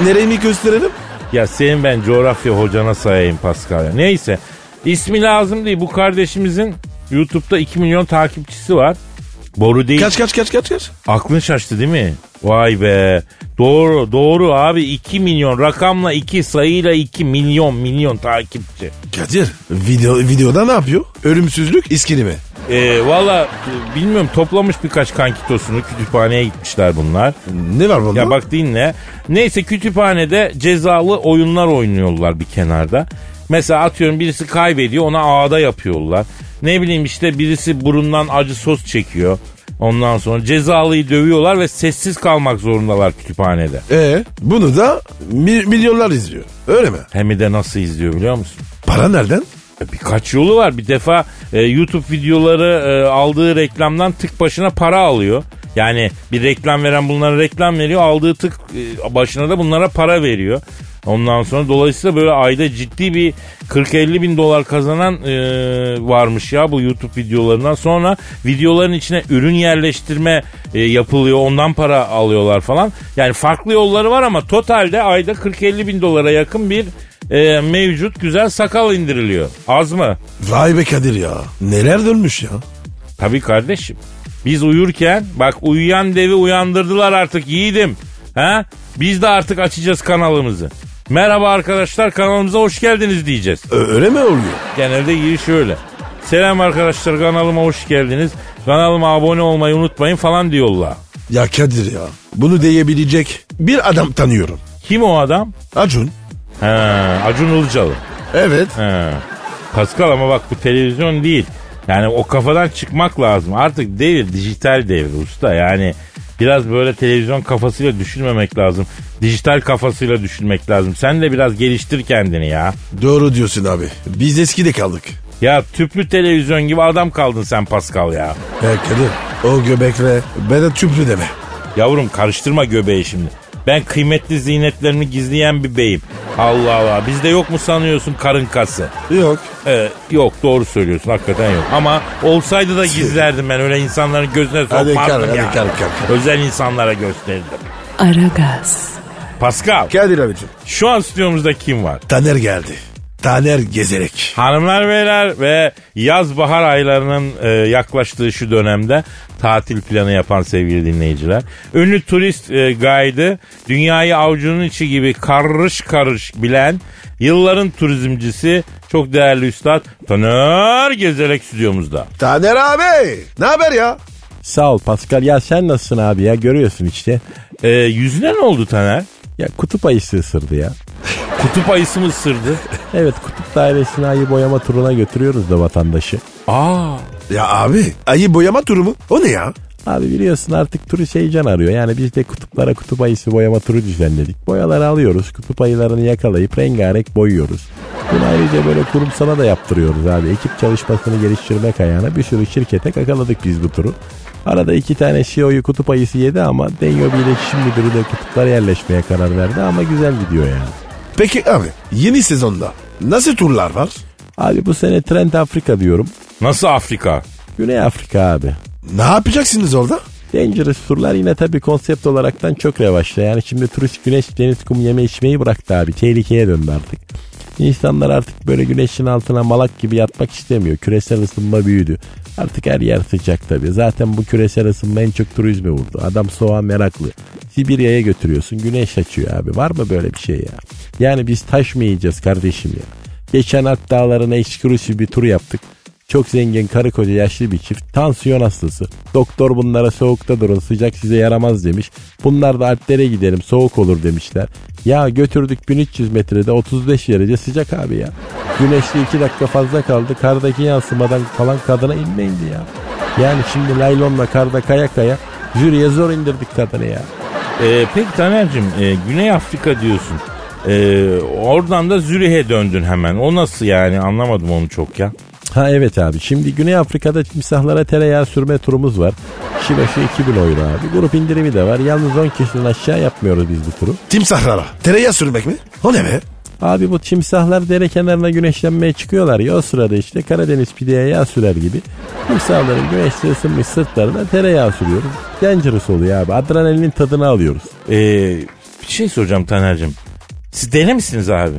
Nereyi mi gösterelim? Ya senin ben coğrafya hocana sayayım Pascal ya. Neyse ismi lazım değil. Bu kardeşimizin YouTube'da 2 milyon takipçisi var. Boru değil. Kaç kaç kaç kaç kaç? Aklın şaştı değil mi? Vay be. Doğru doğru abi 2 milyon rakamla 2 sayıyla 2 milyon milyon takipçi. Kadir video, videoda ne yapıyor? Ölümsüzlük iskini mi? Ee, Valla bilmiyorum toplamış birkaç kankitosunu kütüphaneye gitmişler bunlar. Ne var bunda? Ya bak dinle. Neyse kütüphanede cezalı oyunlar oynuyorlar bir kenarda. Mesela atıyorum birisi kaybediyor ona ağda yapıyorlar. Ne bileyim işte birisi burundan acı sos çekiyor. Ondan sonra cezalıyı dövüyorlar ve sessiz kalmak zorundalar kütüphanede. Ee, bunu da mi- milyonlar izliyor. Öyle mi? Hem de nasıl izliyor biliyor musun? Para nereden? E, Birkaç yolu var. Bir defa e, YouTube videoları e, aldığı reklamdan tık başına para alıyor. Yani bir reklam veren bunlara reklam veriyor. Aldığı tık e, başına da bunlara para veriyor. Ondan sonra dolayısıyla böyle ayda ciddi bir 40-50 bin dolar kazanan e, varmış ya bu YouTube videolarından. Sonra videoların içine ürün yerleştirme e, yapılıyor. Ondan para alıyorlar falan. Yani farklı yolları var ama totalde ayda 40-50 bin dolara yakın bir e, mevcut güzel sakal indiriliyor. Az mı? Vay be Kadir ya. Neler dönmüş ya. Tabii kardeşim. Biz uyurken bak uyuyan devi uyandırdılar artık yiğidim. Ha? Biz de artık açacağız kanalımızı. Merhaba arkadaşlar kanalımıza hoş geldiniz diyeceğiz. Ö- öyle mi oluyor? Genelde giriş öyle. Selam arkadaşlar kanalıma hoş geldiniz. Kanalıma abone olmayı unutmayın falan diyorlar. Ya Kadir ya. Bunu diyebilecek bir adam tanıyorum. Kim o adam? Acun. Ha, Acun Ilıcalı. Evet. Ha. Pascal ama bak bu televizyon değil. Yani o kafadan çıkmak lazım. Artık devir dijital devir usta. Yani biraz böyle televizyon kafasıyla düşünmemek lazım. Dijital kafasıyla düşünmek lazım. Sen de biraz geliştir kendini ya. Doğru diyorsun abi. Biz eskide kaldık. Ya tüplü televizyon gibi adam kaldın sen Pascal ya. Ya Kadir o göbekle bana tüplü deme. Yavrum karıştırma göbeği şimdi. Ben kıymetli zinetlerimi gizleyen bir beyim. Allah Allah bizde yok mu sanıyorsun karın kası? Yok. Ee, yok doğru söylüyorsun hakikaten yok. Ama olsaydı da gizlerdim ben öyle insanların gözüne Hadi sokmazdım hadi yani. kal, kal, kal. Özel insanlara gösterirdim. Aragaz, Kadir Pascal abicim. şu an stüdyomuzda kim var? Taner geldi. Taner gezerek. Hanımlar beyler ve yaz bahar aylarının e, yaklaştığı şu dönemde tatil planı yapan sevgili dinleyiciler. Ünlü turist e, guide'ı dünyayı avucunun içi gibi karış karış bilen yılların turizmcisi çok değerli üstad Taner Gezerek stüdyomuzda. Taner abi. Ne haber ya? Sağ ol Pascal. Ya sen nasılsın abi ya görüyorsun işte. E, yüzüne ne oldu Taner? Ya kutup ayısı ısırdı ya. Kutup ayısı mı ısırdı? Evet kutup dairesine ayı boyama turuna götürüyoruz da vatandaşı. Aa, Ya abi ayı boyama turu mu? O ne ya? Abi biliyorsun artık turist heyecan arıyor. Yani biz de kutuplara kutup ayısı boyama turu düzenledik. Boyaları alıyoruz. Kutup ayılarını yakalayıp rengarenk boyuyoruz. Bunu ayrıca böyle kurumsala da yaptırıyoruz abi. Ekip çalışmasını geliştirmek ayağına bir sürü şirkete kakaladık biz bu turu. Arada iki tane CEO'yu kutup ayısı yedi ama Denyo bir iletişim müdürü de kutuplara yerleşmeye karar verdi ama güzel gidiyor yani. Peki abi yeni sezonda nasıl turlar var? Abi bu sene trend Afrika diyorum. nasıl Afrika? Güney Afrika abi. Ne yapacaksınız orada? Dangerous turlar yine tabii konsept olaraktan çok revaçta. Yani şimdi turist güneş deniz kum yeme içmeyi bıraktı abi. Tehlikeye döndü artık. İnsanlar artık böyle güneşin altına malak gibi yatmak istemiyor. Küresel ısınma büyüdü. Artık her yer sıcak tabii. Zaten bu küresel ısınma en çok turizme vurdu. Adam soğuğa meraklı. Sibirya'ya götürüyorsun güneş açıyor abi. Var mı böyle bir şey ya? Yani biz taş mı yiyeceğiz kardeşim ya? Geçen Alp dağlarına eksklusif bir tur yaptık. Çok zengin karı koca yaşlı bir çift. Tansiyon hastası. Doktor bunlara soğukta durun sıcak size yaramaz demiş. Bunlar da Alplere gidelim soğuk olur demişler. Ya götürdük 1300 metrede 35 derece sıcak abi ya. Güneşli 2 dakika fazla kaldı. Kardaki yansımadan falan kadına inme ya. Yani şimdi laylonla karda kaya kaya jüriye zor indirdik kadını ya. Ee, peki Taner'cim e, Güney Afrika diyorsun. Ee, oradan da Zürih'e döndün hemen. O nasıl yani anlamadım onu çok ya. Ha evet abi. Şimdi Güney Afrika'da timsahlara tereyağı sürme turumuz var. Kişi başı 2000 euro abi. Grup indirimi de var. Yalnız 10 kişiden aşağı yapmıyoruz biz bu turu. Timsahlara. Tereyağı sürmek mi? O ne be? Abi bu timsahlar dere kenarına güneşlenmeye çıkıyorlar ya o sırada işte Karadeniz pideye yağ sürer gibi. Timsahların güneşte ısınmış sırtlarına tereyağı sürüyoruz. Dangerous oluyor abi. Adrenalinin tadını alıyoruz. Ee, bir şey soracağım Taner'cim. Siz deli misiniz abi?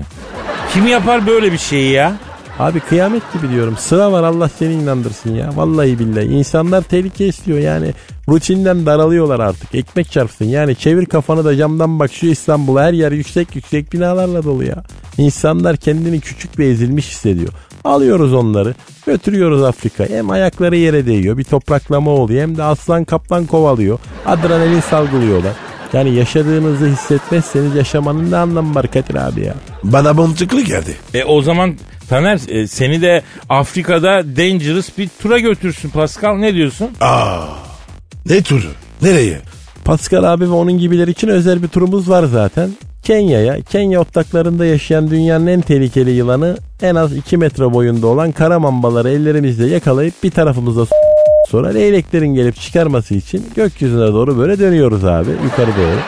Kim yapar böyle bir şeyi ya? Abi kıyamet gibi diyorum. Sıra var Allah seni inandırsın ya. Vallahi billahi. İnsanlar tehlike istiyor yani. Rutinden daralıyorlar artık. Ekmek çarpsın. Yani çevir kafanı da camdan bak şu İstanbul her yer yüksek yüksek binalarla dolu ya. İnsanlar kendini küçük ve ezilmiş hissediyor. Alıyoruz onları. Götürüyoruz Afrika. Hem ayakları yere değiyor. Bir topraklama oluyor. Hem de aslan kaplan kovalıyor. Adrenalin salgılıyorlar. Yani yaşadığınızı hissetmezseniz yaşamanın ne anlamı var Kadir abi ya? Bana mantıklı geldi. E o zaman Taner e, seni de Afrika'da dangerous bir tura götürsün Pascal ne diyorsun? Aa, ne turu? Nereye? Pascal abi ve onun gibiler için özel bir turumuz var zaten. Kenya'ya, Kenya otlaklarında yaşayan dünyanın en tehlikeli yılanı en az 2 metre boyunda olan kara mambaları ellerimizle yakalayıp bir tarafımıza sonra leyleklerin gelip çıkarması için gökyüzüne doğru böyle dönüyoruz abi yukarı doğru.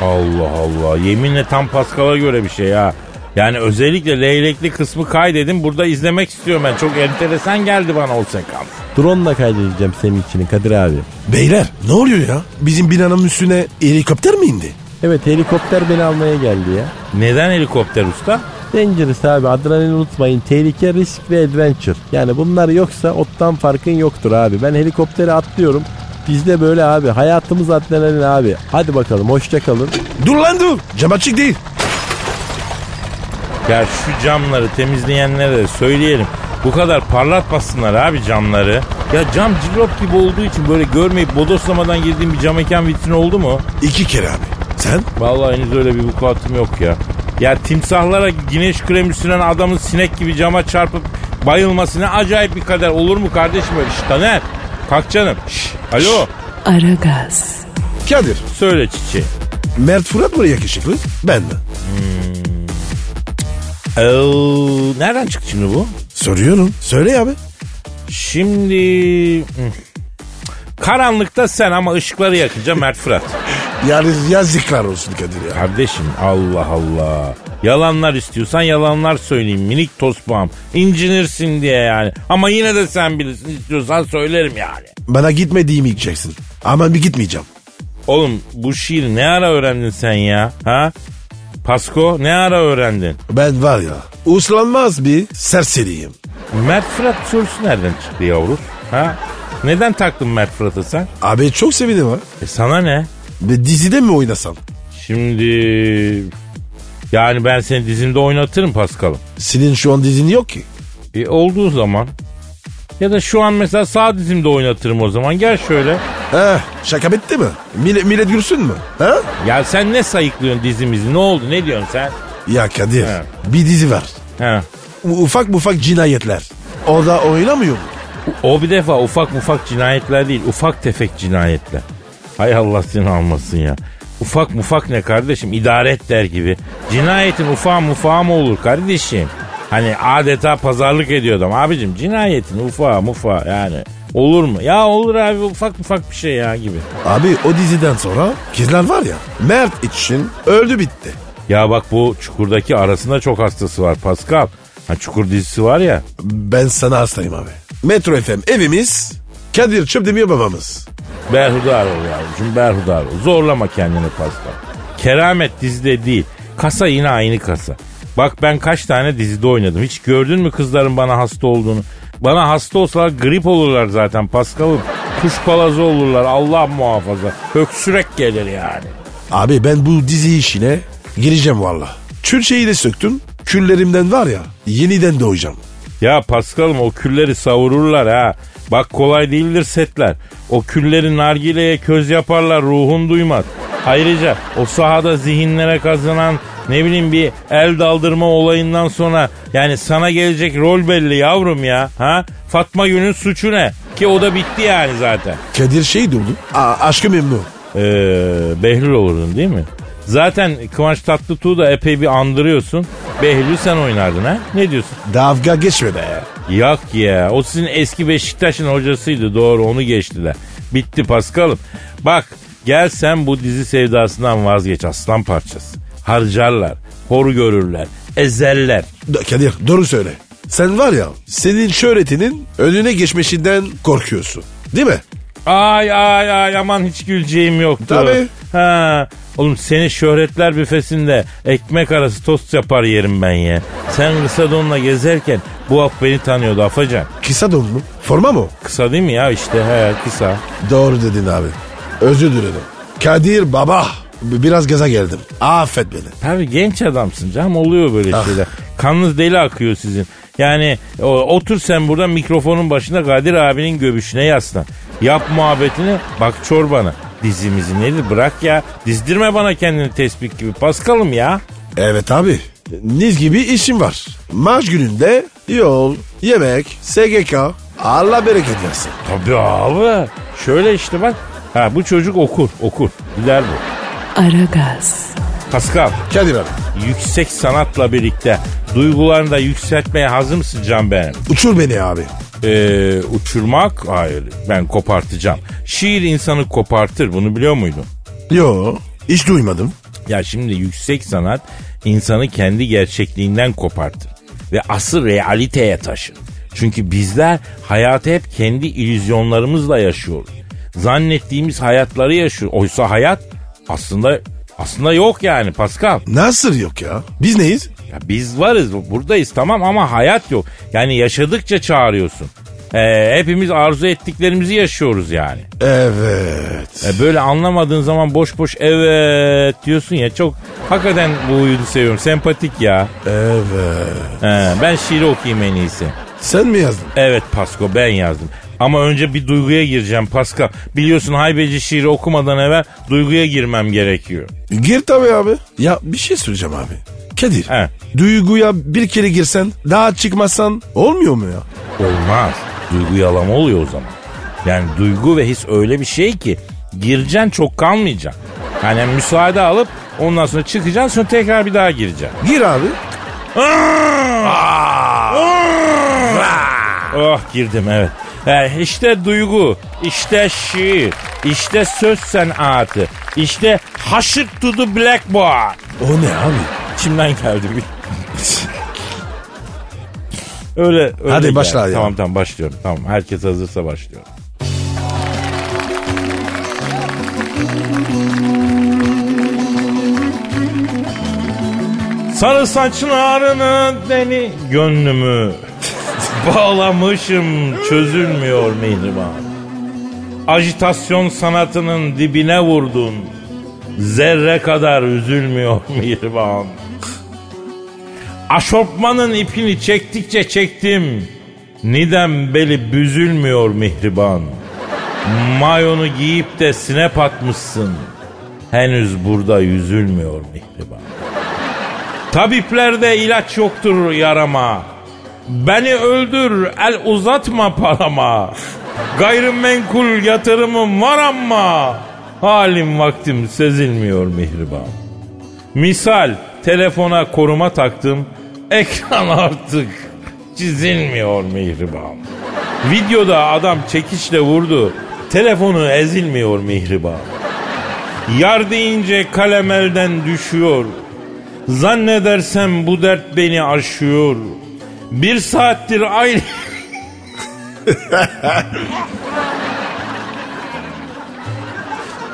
Allah Allah yeminle tam Pascal'a göre bir şey ha. Yani özellikle leylekli kısmı kaydedin burada izlemek istiyorum ben. Çok enteresan geldi bana o sekans. Drone'la kaydedeceğim senin için Kadir abi. Beyler ne oluyor ya? Bizim binanın üstüne helikopter mi indi? Evet helikopter beni almaya geldi ya. Neden helikopter usta? Dangerous abi adrenalin unutmayın. Tehlike, risk ve adventure. Yani bunlar yoksa ottan farkın yoktur abi. Ben helikoptere atlıyorum. Bizde böyle abi. Hayatımız adrenalin abi. Hadi bakalım hoşça kalın. Dur lan dur. Cam açık değil. Ya şu camları temizleyenlere de söyleyelim. Bu kadar parlatmasınlar abi camları. Ya cam cillop gibi olduğu için böyle görmeyip bodoslamadan girdiğim bir cam mekan vitrini oldu mu? İki kere abi. Sen? Vallahi henüz öyle bir vukuatım yok ya. Ya timsahlara güneş kremi süren adamın sinek gibi cama çarpıp bayılması ne acayip bir kader olur mu kardeşim öyle? Şşt Taner kalk canım. Şşt, alo Aragaz, Kadir. söyle çiçeğim. Mert Fırat mı yakışıklı? Ben mi? Ee, nereden çıktı şimdi bu? Soruyorum. Söyle abi. Şimdi... hmm. Karanlıkta sen ama ışıkları yakınca Mert Fırat. Yani yazıklar olsun Kadir ya. Kardeşim Allah Allah. Yalanlar istiyorsan yalanlar söyleyeyim minik tosbağım. İncinirsin diye yani. Ama yine de sen bilirsin istiyorsan söylerim yani. Bana gitmediğimi gideceksin. Ama bir gitmeyeceğim. Oğlum bu şiir ne ara öğrendin sen ya? Ha? Pasko ne ara öğrendin? Ben var ya uslanmaz bir serseriyim. Mert Fırat sorusu nereden çıktı yavrum? Ha? Neden taktın Mert Fırat'ı sen? Abi çok sevindim ha. E sana ne? Ve dizide mi oynasam? Şimdi yani ben seni dizimde oynatırım Paskal'ım. Senin şu an dizin yok ki. E, olduğu zaman ya da şu an mesela sağ dizimde oynatırım o zaman. Gel şöyle. Heh, şaka bitti mi? Millet, millet gülsün mü? Ha? Ya sen ne sayıklıyorsun dizimizi? Ne oldu? Ne diyorsun sen? Ya Kadir He. bir dizi var. Ha. U- ufak ufak cinayetler. O da oynamıyor mu? O bir defa ufak ufak cinayetler değil. Ufak tefek cinayetler. Hay Allah seni almasın ya. Ufak mufak ne kardeşim? İdare et der gibi. Cinayetin ufağı mufağı mı olur kardeşim? Hani adeta pazarlık ediyor adam. Abicim cinayetin ufağı mufağı yani. Olur mu? Ya olur abi ufak ufak bir şey ya gibi. Abi o diziden sonra kızlar var ya Mert için öldü bitti. Ya bak bu Çukur'daki arasında çok hastası var Pascal. Ha Çukur dizisi var ya. Ben sana hastayım abi. Metro FM evimiz Kadir Çöpdemir babamız. Berhudar ol yavrucuğum berhudar ol. Zorlama kendini Pascal. Keramet dizide değil. Kasa yine aynı kasa. Bak ben kaç tane dizide oynadım. Hiç gördün mü kızların bana hasta olduğunu? Bana hasta olsalar grip olurlar zaten Pascal'ım. Kuş palazı olurlar Allah muhafaza. Öksürek gelir yani. Abi ben bu dizi işine gireceğim valla. Türkçeyi de söktüm. Küllerimden var ya yeniden doğacağım. Ya Paskal'ım o külleri savururlar ha. Bak kolay değildir setler. O külleri nargileye köz yaparlar ruhun duymaz. Ayrıca o sahada zihinlere kazanan ne bileyim bir el daldırma olayından sonra yani sana gelecek rol belli yavrum ya. Ha? Fatma Gül'ün suçu ne? Ki o da bitti yani zaten. Kadir şey oldu. Aa, aşkı memnun. Ee, Behlül olurdun değil mi? Zaten Kıvanç Tatlıtuğ'u da epey bir andırıyorsun. Behlül sen oynardın ha? Ne diyorsun? Dalga geçme be. Yok ya o sizin eski Beşiktaş'ın hocasıydı doğru onu geçtiler. Bitti Paskal'ım. Bak gel sen bu dizi sevdasından vazgeç aslan parçası. Harcarlar, hor görürler, ezerler. Kadir doğru söyle. Sen var ya senin şöhretinin önüne geçmesinden korkuyorsun. Değil mi? Ay ay ay aman hiç güleceğim yoktu. Tabii. Ha, oğlum seni şöhretler büfesinde ekmek arası tost yapar yerim ben ya. Sen kısa donla gezerken bu af beni tanıyordu Afacan. Kısa don mu? Forma mı? Kısa değil mi ya işte he kısa. Doğru dedin abi. Özür dilerim. Kadir baba. Biraz gaza geldim. Affet beni. Tabii genç adamsın canım oluyor böyle şeyler. Kanınız deli akıyor sizin. Yani o, otur sen burada mikrofonun başında Kadir abinin göbüşüne yaslan. Yap muhabbetini bak çorbana. Dizimizi nedir bırak ya. Dizdirme bana kendini tespih gibi. Paskalım ya. Evet abi. Niz gibi işim var. Maaş gününde yol, yemek, SGK. Allah bereket versin. Tabii abi. Şöyle işte bak. Ha bu çocuk okur okur. Gider bu. Aragaz, Paskal Kadir abi. yüksek sanatla birlikte duygularını da yükseltmeye hazır mısın can benim? Uçur beni abi. Ee, uçurmak hayır ben kopartacağım. Şiir insanı kopartır bunu biliyor muydun? Yo hiç duymadım. Ya şimdi yüksek sanat insanı kendi gerçekliğinden kopartır ve asıl realiteye taşır. Çünkü bizler hayatı hep kendi illüzyonlarımızla yaşıyoruz. Zannettiğimiz hayatları yaşıyor. Oysa hayat aslında aslında yok yani Pascal. Nasıl yok ya? Biz neyiz? Ya biz varız buradayız tamam ama hayat yok. Yani yaşadıkça çağırıyorsun. Ee, hepimiz arzu ettiklerimizi yaşıyoruz yani. Evet. E, böyle anlamadığın zaman boş boş evet diyorsun ya çok hakikaten bu uyudu seviyorum. Sempatik ya. Evet. He, ben şiiri okuyayım en iyisi. Sen mi yazdın? Evet Pasko ben yazdım. Ama önce bir duyguya gireceğim Pascal. Biliyorsun haybeci şiiri okumadan evvel duyguya girmem gerekiyor. Gir tabii abi. Ya bir şey söyleyeceğim abi. Kadir. He. Duyguya bir kere girsen daha çıkmazsan olmuyor mu ya? Olmaz. Duygu yalama oluyor o zaman. Yani duygu ve his öyle bir şey ki gireceksin çok kalmayacaksın. Yani müsaade alıp ondan sonra çıkacaksın sonra tekrar bir daha gireceksin. Gir abi. Oh girdim evet. He, işte duygu, işte şiir, işte söz sanatı, işte haşık to the blackboard. O ne abi? İçimden geldi. Öyle, öyle Hadi geldi. başla ya. Tamam tamam başlıyorum. Tamam herkes hazırsa başlıyorum. Sarı saçlarını deni gönlümü bağlamışım çözülmüyor mihriban. Ajitasyon sanatının dibine vurdun. Zerre kadar üzülmüyor mihriban. Aşortmanın ipini çektikçe çektim. Nidem beli büzülmüyor mihriban. Mayonu giyip de snap atmışsın. Henüz burada yüzülmüyor mihriban. Tabiplerde ilaç yoktur yarama. Beni öldür el uzatma parama. Gayrimenkul yatırımım var ama halim vaktim sezilmiyor mihriban. Misal telefona koruma taktım. Ekran artık çizilmiyor mihriban. Videoda adam çekiçle vurdu. Telefonu ezilmiyor mihriban. Yar deyince kalem elden düşüyor. Zannedersem bu dert beni aşıyor. Bir saattir aynı...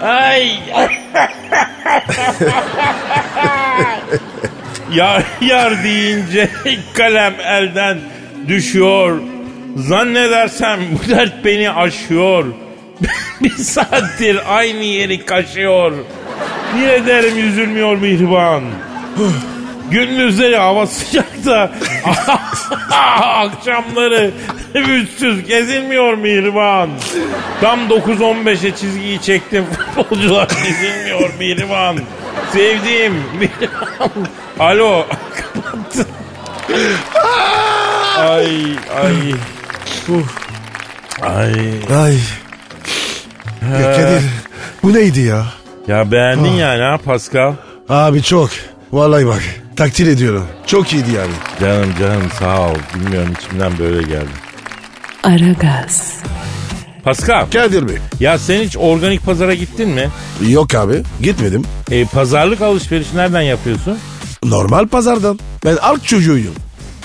Ay. Yar yar deyince kalem elden düşüyor. Zannedersem bu dert beni aşıyor. Bir saattir aynı yeri kaşıyor. Niye derim yüzülmüyor mihriban? Gündüzleri hava sıcakta akşamları üstsüz gezilmiyor mihriban. Tam 9-15'e çizgiyi çektim futbolcular gezilmiyor mihriban. Sevdiğim mihriban. Alo ay ay. Uf. Ay. Ay. Ya Kadir bu neydi ya? Ya beğendin yani ha Pascal? Abi çok. Vallahi bak takdir ediyorum. Çok iyiydi yani. Canım canım sağ ol. Bilmiyorum içimden böyle geldi. Aragaz, Pascal Kadir Bey. ya sen hiç organik pazara gittin mi? Yok abi gitmedim. E, pazarlık alışveriş nereden yapıyorsun? Normal pazardan. Ben halk çocuğuyum.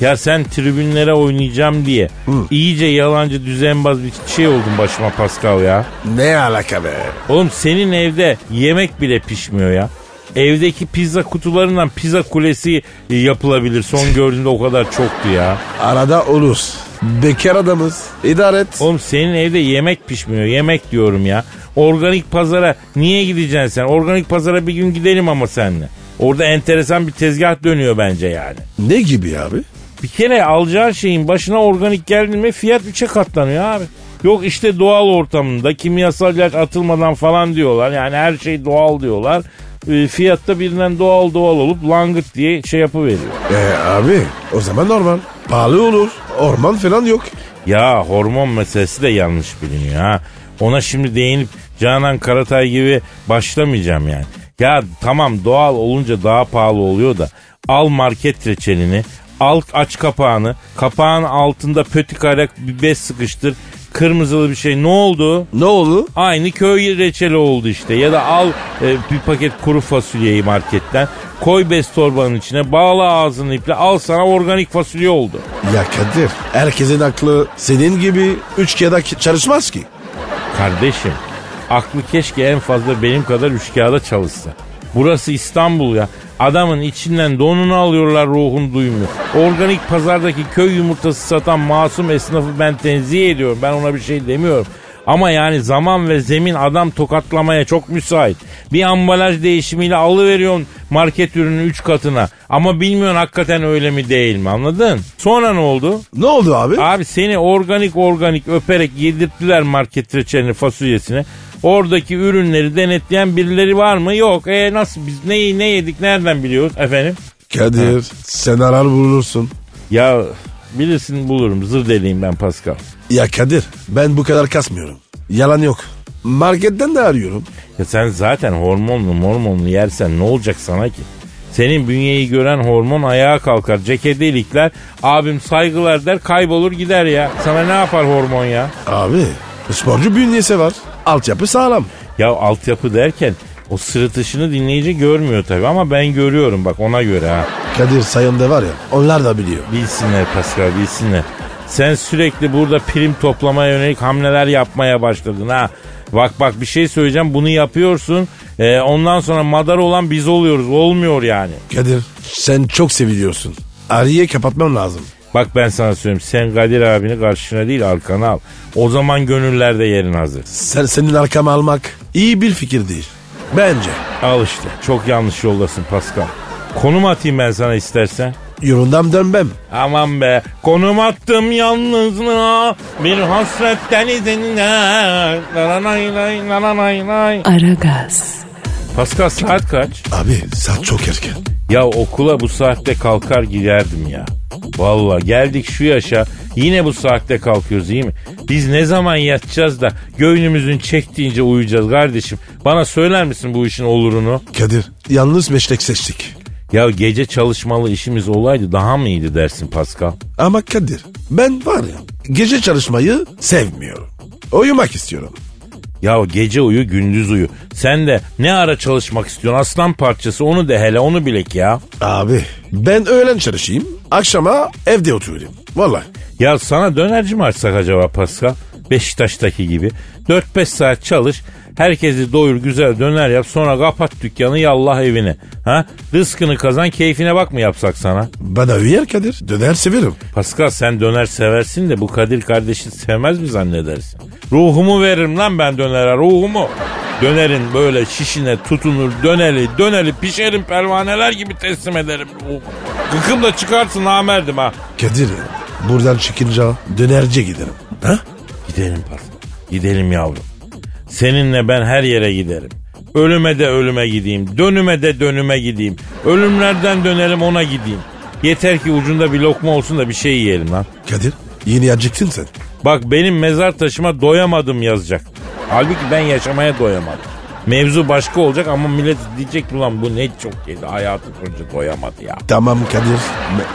Ya sen tribünlere oynayacağım diye iyice yalancı düzenbaz bir şey oldun başıma Pascal ya. Ne alaka be? Oğlum senin evde yemek bile pişmiyor ya. Evdeki pizza kutularından pizza kulesi e, yapılabilir. Son gördüğümde o kadar çoktu ya. Arada olur. Bekar adamız. İdare et. Oğlum senin evde yemek pişmiyor. Yemek diyorum ya. Organik pazara niye gideceksin sen? Organik pazara bir gün gidelim ama seninle. Orada enteresan bir tezgah dönüyor bence yani. Ne gibi abi? Bir kere alacağın şeyin başına organik geldi mi fiyat 3'e katlanıyor abi. Yok işte doğal ortamında kimyasal ilaç atılmadan falan diyorlar. Yani her şey doğal diyorlar. E, fiyatta birinden doğal doğal olup langırt diye şey yapıveriyor. E abi o zaman normal. Pahalı olur. Orman falan yok. Ya hormon meselesi de yanlış biliniyor ha. Ona şimdi değinip Canan Karatay gibi başlamayacağım yani. Ya tamam doğal olunca daha pahalı oluyor da al market reçelini, al aç kapağını, kapağın altında pötikarek bir bez sıkıştır, kırmızılı bir şey ne oldu? Ne oldu? Aynı köy reçeli oldu işte. Ya da al e, bir paket kuru fasulyeyi marketten. Koy bez torbanın içine. Bağla ağzını iple. Al sana organik fasulye oldu. Ya Kadir herkesin aklı senin gibi üç ki- çalışmaz ki. Kardeşim aklı keşke en fazla benim kadar üç kağıda çalışsa. Burası İstanbul ya. Adamın içinden donunu alıyorlar ruhun duymuyor. Organik pazardaki köy yumurtası satan masum esnafı ben tenzih ediyorum. Ben ona bir şey demiyorum. Ama yani zaman ve zemin adam tokatlamaya çok müsait. Bir ambalaj değişimiyle alıveriyorsun market ürünü 3 katına. Ama bilmiyorsun hakikaten öyle mi değil mi anladın? Sonra ne oldu? Ne oldu abi? Abi seni organik organik öperek yedirttiler market reçelini fasulyesine. Oradaki ürünleri denetleyen birileri var mı? Yok. E nasıl biz neyi ne yedik nereden biliyoruz efendim? Kadir sen arar bulursun. Ya bilirsin bulurum zır deliyim ben Pascal. Ya Kadir ben bu kadar kasmıyorum. Yalan yok. Marketten de arıyorum. Ya sen zaten hormonlu hormonlu yersen ne olacak sana ki? Senin bünyeyi gören hormon ayağa kalkar. Ceketi ilikler. Abim saygılar der kaybolur gider ya. Sana ne yapar hormon ya? Abi sporcu bünyesi var. Altyapı sağlam. Ya altyapı derken O sırıtışını dinleyici görmüyor tabii ama ben görüyorum bak ona göre ha. Kadir sayında var ya onlar da biliyor. Bilsinler Pascal bilsinler. Sen sürekli burada prim toplamaya yönelik hamleler yapmaya başladın ha. Bak bak bir şey söyleyeceğim bunu yapıyorsun. Ee, ondan sonra madar olan biz oluyoruz. Olmuyor yani. Kadir sen çok seviliyorsun. Arıyı kapatmam lazım. Bak ben sana söyleyeyim. Sen Kadir abini karşına değil arkana al. O zaman gönüllerde yerin hazır. Sen, senin arkama almak iyi bir fikir değil. Bence. Al işte. Çok yanlış yoldasın Pascal. Konum atayım ben sana istersen. Yorundan dönmem. Aman be konum attım yalnızlığa bir hasret denizine. Laranay lay laranay lay. Aragaz, Pascal saat kaç? Abi saat çok erken. Ya okula bu saatte kalkar giderdim ya. Valla geldik şu yaşa yine bu saatte kalkıyoruz iyi mi? Biz ne zaman yatacağız da göynümüzün çektiğince uyuyacağız kardeşim. Bana söyler misin bu işin olurunu? Kadir yalnız meslek seçtik. Ya gece çalışmalı işimiz olaydı daha mı iyiydi dersin Pascal? Ama Kadir ben var ya gece çalışmayı sevmiyorum. Uyumak istiyorum. Ya gece uyu gündüz uyu. Sen de ne ara çalışmak istiyorsun aslan parçası onu de hele onu bilek ya. Abi ben öğlen çalışayım akşama evde oturayım. Vallahi. Ya sana dönerci mi açsak acaba Pascal? Beşiktaş'taki gibi. 4-5 saat çalış. Herkesi doyur güzel döner yap. Sonra kapat dükkanı yallah evine. Ha? Rızkını kazan keyfine bak mı yapsak sana? Bana uyar Kadir. Döner severim. Pascal sen döner seversin de bu Kadir kardeşi sevmez mi zannedersin? Ruhumu veririm lan ben dönere ruhumu. Dönerin böyle şişine tutunur döneli döneli pişerim pervaneler gibi teslim ederim ruhumu. Gıkım da çıkarsın namerdim ha. Kadir buradan çıkınca dönerci giderim. Ha? Gidelim Pascal. Gidelim yavrum. Seninle ben her yere giderim. Ölüme de ölüme gideyim. Dönüme de dönüme gideyim. Ölümlerden dönelim ona gideyim. Yeter ki ucunda bir lokma olsun da bir şey yiyelim lan. Kadir yeni acıktın sen. Bak benim mezar taşıma doyamadım yazacak. Halbuki ben yaşamaya doyamadım. Mevzu başka olacak ama millet diyecek ulan bu ne çok yedi hayatı boyunca doyamadı ya. Tamam Kadir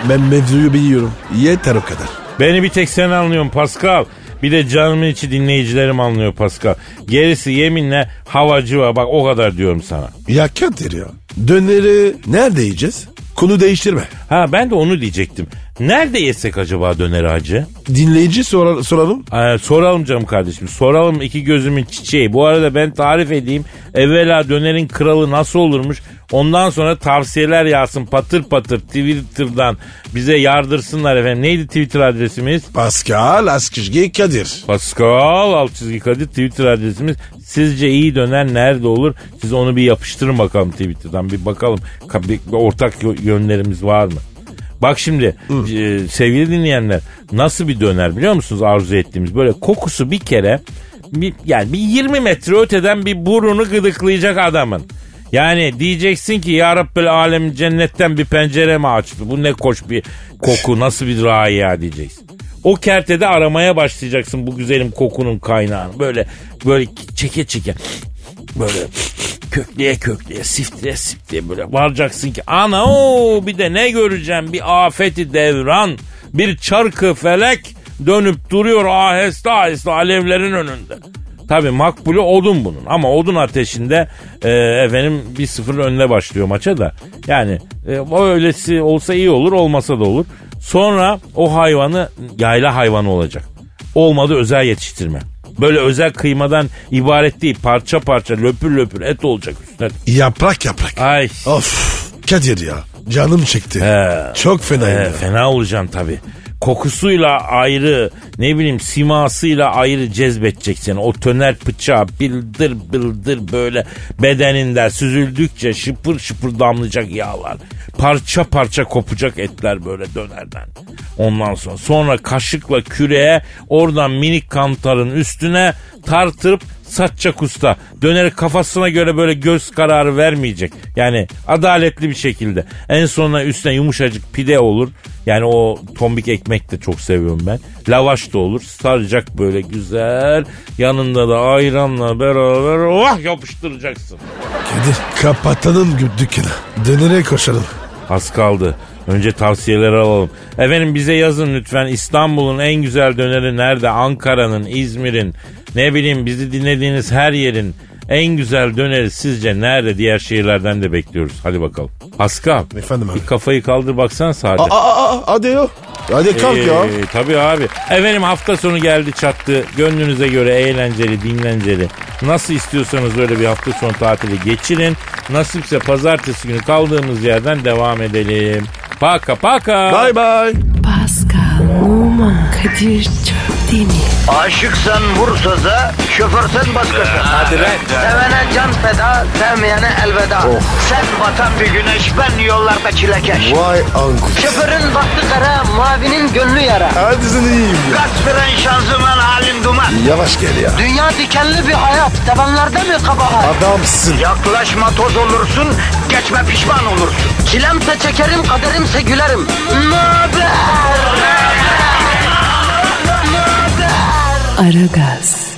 ben mevzuyu biliyorum. Yeter o kadar. Beni bir tek sen anlıyorsun Pascal. Bir de canımın içi dinleyicilerim anlıyor Pascal. Gerisi yeminle havacı var bak o kadar diyorum sana. Ya Kadir ya döneri nerede yiyeceğiz? Konu değiştirme. Ha ben de onu diyecektim. Nerede yesek acaba döner hacı? Dinleyici sor- soralım. Ee, soralım canım kardeşim. Soralım iki gözümün çiçeği. Bu arada ben tarif edeyim. Evvela dönerin kralı nasıl olurmuş? Ondan sonra tavsiyeler yazsın patır patır Twitter'dan bize yardırsınlar efendim. Neydi Twitter adresimiz? Pascal Askışgi Kadir. Pascal alt çizgi Kadir Twitter adresimiz. Sizce iyi döner nerede olur? Siz onu bir yapıştırın bakalım Twitter'dan. Bir bakalım ortak yö- yönlerimiz var mı? Bak şimdi e, sevgili dinleyenler nasıl bir döner biliyor musunuz arzu ettiğimiz? Böyle kokusu bir kere bir, yani bir 20 metre öteden bir burunu gıdıklayacak adamın. Yani diyeceksin ki ya Rabbel alem cennetten bir pencere mi açtı? Bu ne koş bir koku nasıl bir ya diyeceksin. O kertede aramaya başlayacaksın bu güzelim kokunun kaynağını. Böyle böyle çeke çeke böyle kökleye kökleye siftire siftire böyle varacaksın ki ana o bir de ne göreceğim bir afeti devran bir çarkı felek dönüp duruyor aheste aheste alevlerin önünde. Tabi makbulü odun bunun ama odun ateşinde e, efendim bir sıfır önüne başlıyor maça da. Yani e, öylesi olsa iyi olur olmasa da olur. Sonra o hayvanı yayla hayvanı olacak. Olmadı özel yetiştirme. Böyle özel kıymadan ibaret değil parça parça löpür löpür et olacak üstüne. Yaprak yaprak. Ay Of Kadir ya canım çekti. He. Çok fena. Ya. fena olacaksın tabii. Kokusuyla ayrı ne bileyim simasıyla ayrı cezbedecek seni. O töner bıçağı bildir bildir böyle bedeninden süzüldükçe şıpır şıpır damlayacak yağlar. Parça parça kopacak etler böyle dönerden. Ondan sonra sonra kaşıkla küreye oradan minik kantarın üstüne tartırıp satacak usta. Döneri kafasına göre böyle göz kararı vermeyecek. Yani adaletli bir şekilde. En sonuna üstüne yumuşacık pide olur. Yani o tombik ekmek de çok seviyorum ben. Lavaş da olur. Saracak böyle güzel. Yanında da ayranla beraber oh yapıştıracaksın. Kadir kapatalım dükkanı. Dönere koşalım. Az kaldı. Önce tavsiyeleri alalım. Efendim bize yazın lütfen İstanbul'un en güzel döneri nerede? Ankara'nın, İzmir'in, ne bileyim bizi dinlediğiniz her yerin En güzel döneri sizce nerede? Diğer şehirlerden de bekliyoruz. Hadi bakalım. Pascal. Efendim abi. Bir kafayı kaldır baksana Sade. Aa, aa, aa, hadi yo. Hadi kalk ya. Ee, tabii abi. Efendim hafta sonu geldi çattı. Gönlünüze göre eğlenceli, dinlenceli. Nasıl istiyorsanız öyle bir hafta sonu tatili geçirin. Nasipse pazartesi günü kaldığımız yerden devam edelim. Paka paka. Bye bye. Pascal, Oman, Kadir çok değil mi? Aşıksan vursa da, şoförsen başkasın. Hadi Sevene can feda, sevmeyene elveda. Sen batan bir güneş, ben yollarda çilekeş. Vay anku. Şoförün baktı kara, mavinin gönlü yara. Hadi sen iyiyim ya. Kasperen şanzıman halin duman. Yavaş gel ya. Dünya dikenli bir hayat, sevenlerde mi kabahar? Adamsın. Yaklaşma toz olursun, geçme pişman olursun. Çilemse çekerim, kaderimse gülerim. Möber! Aragaz.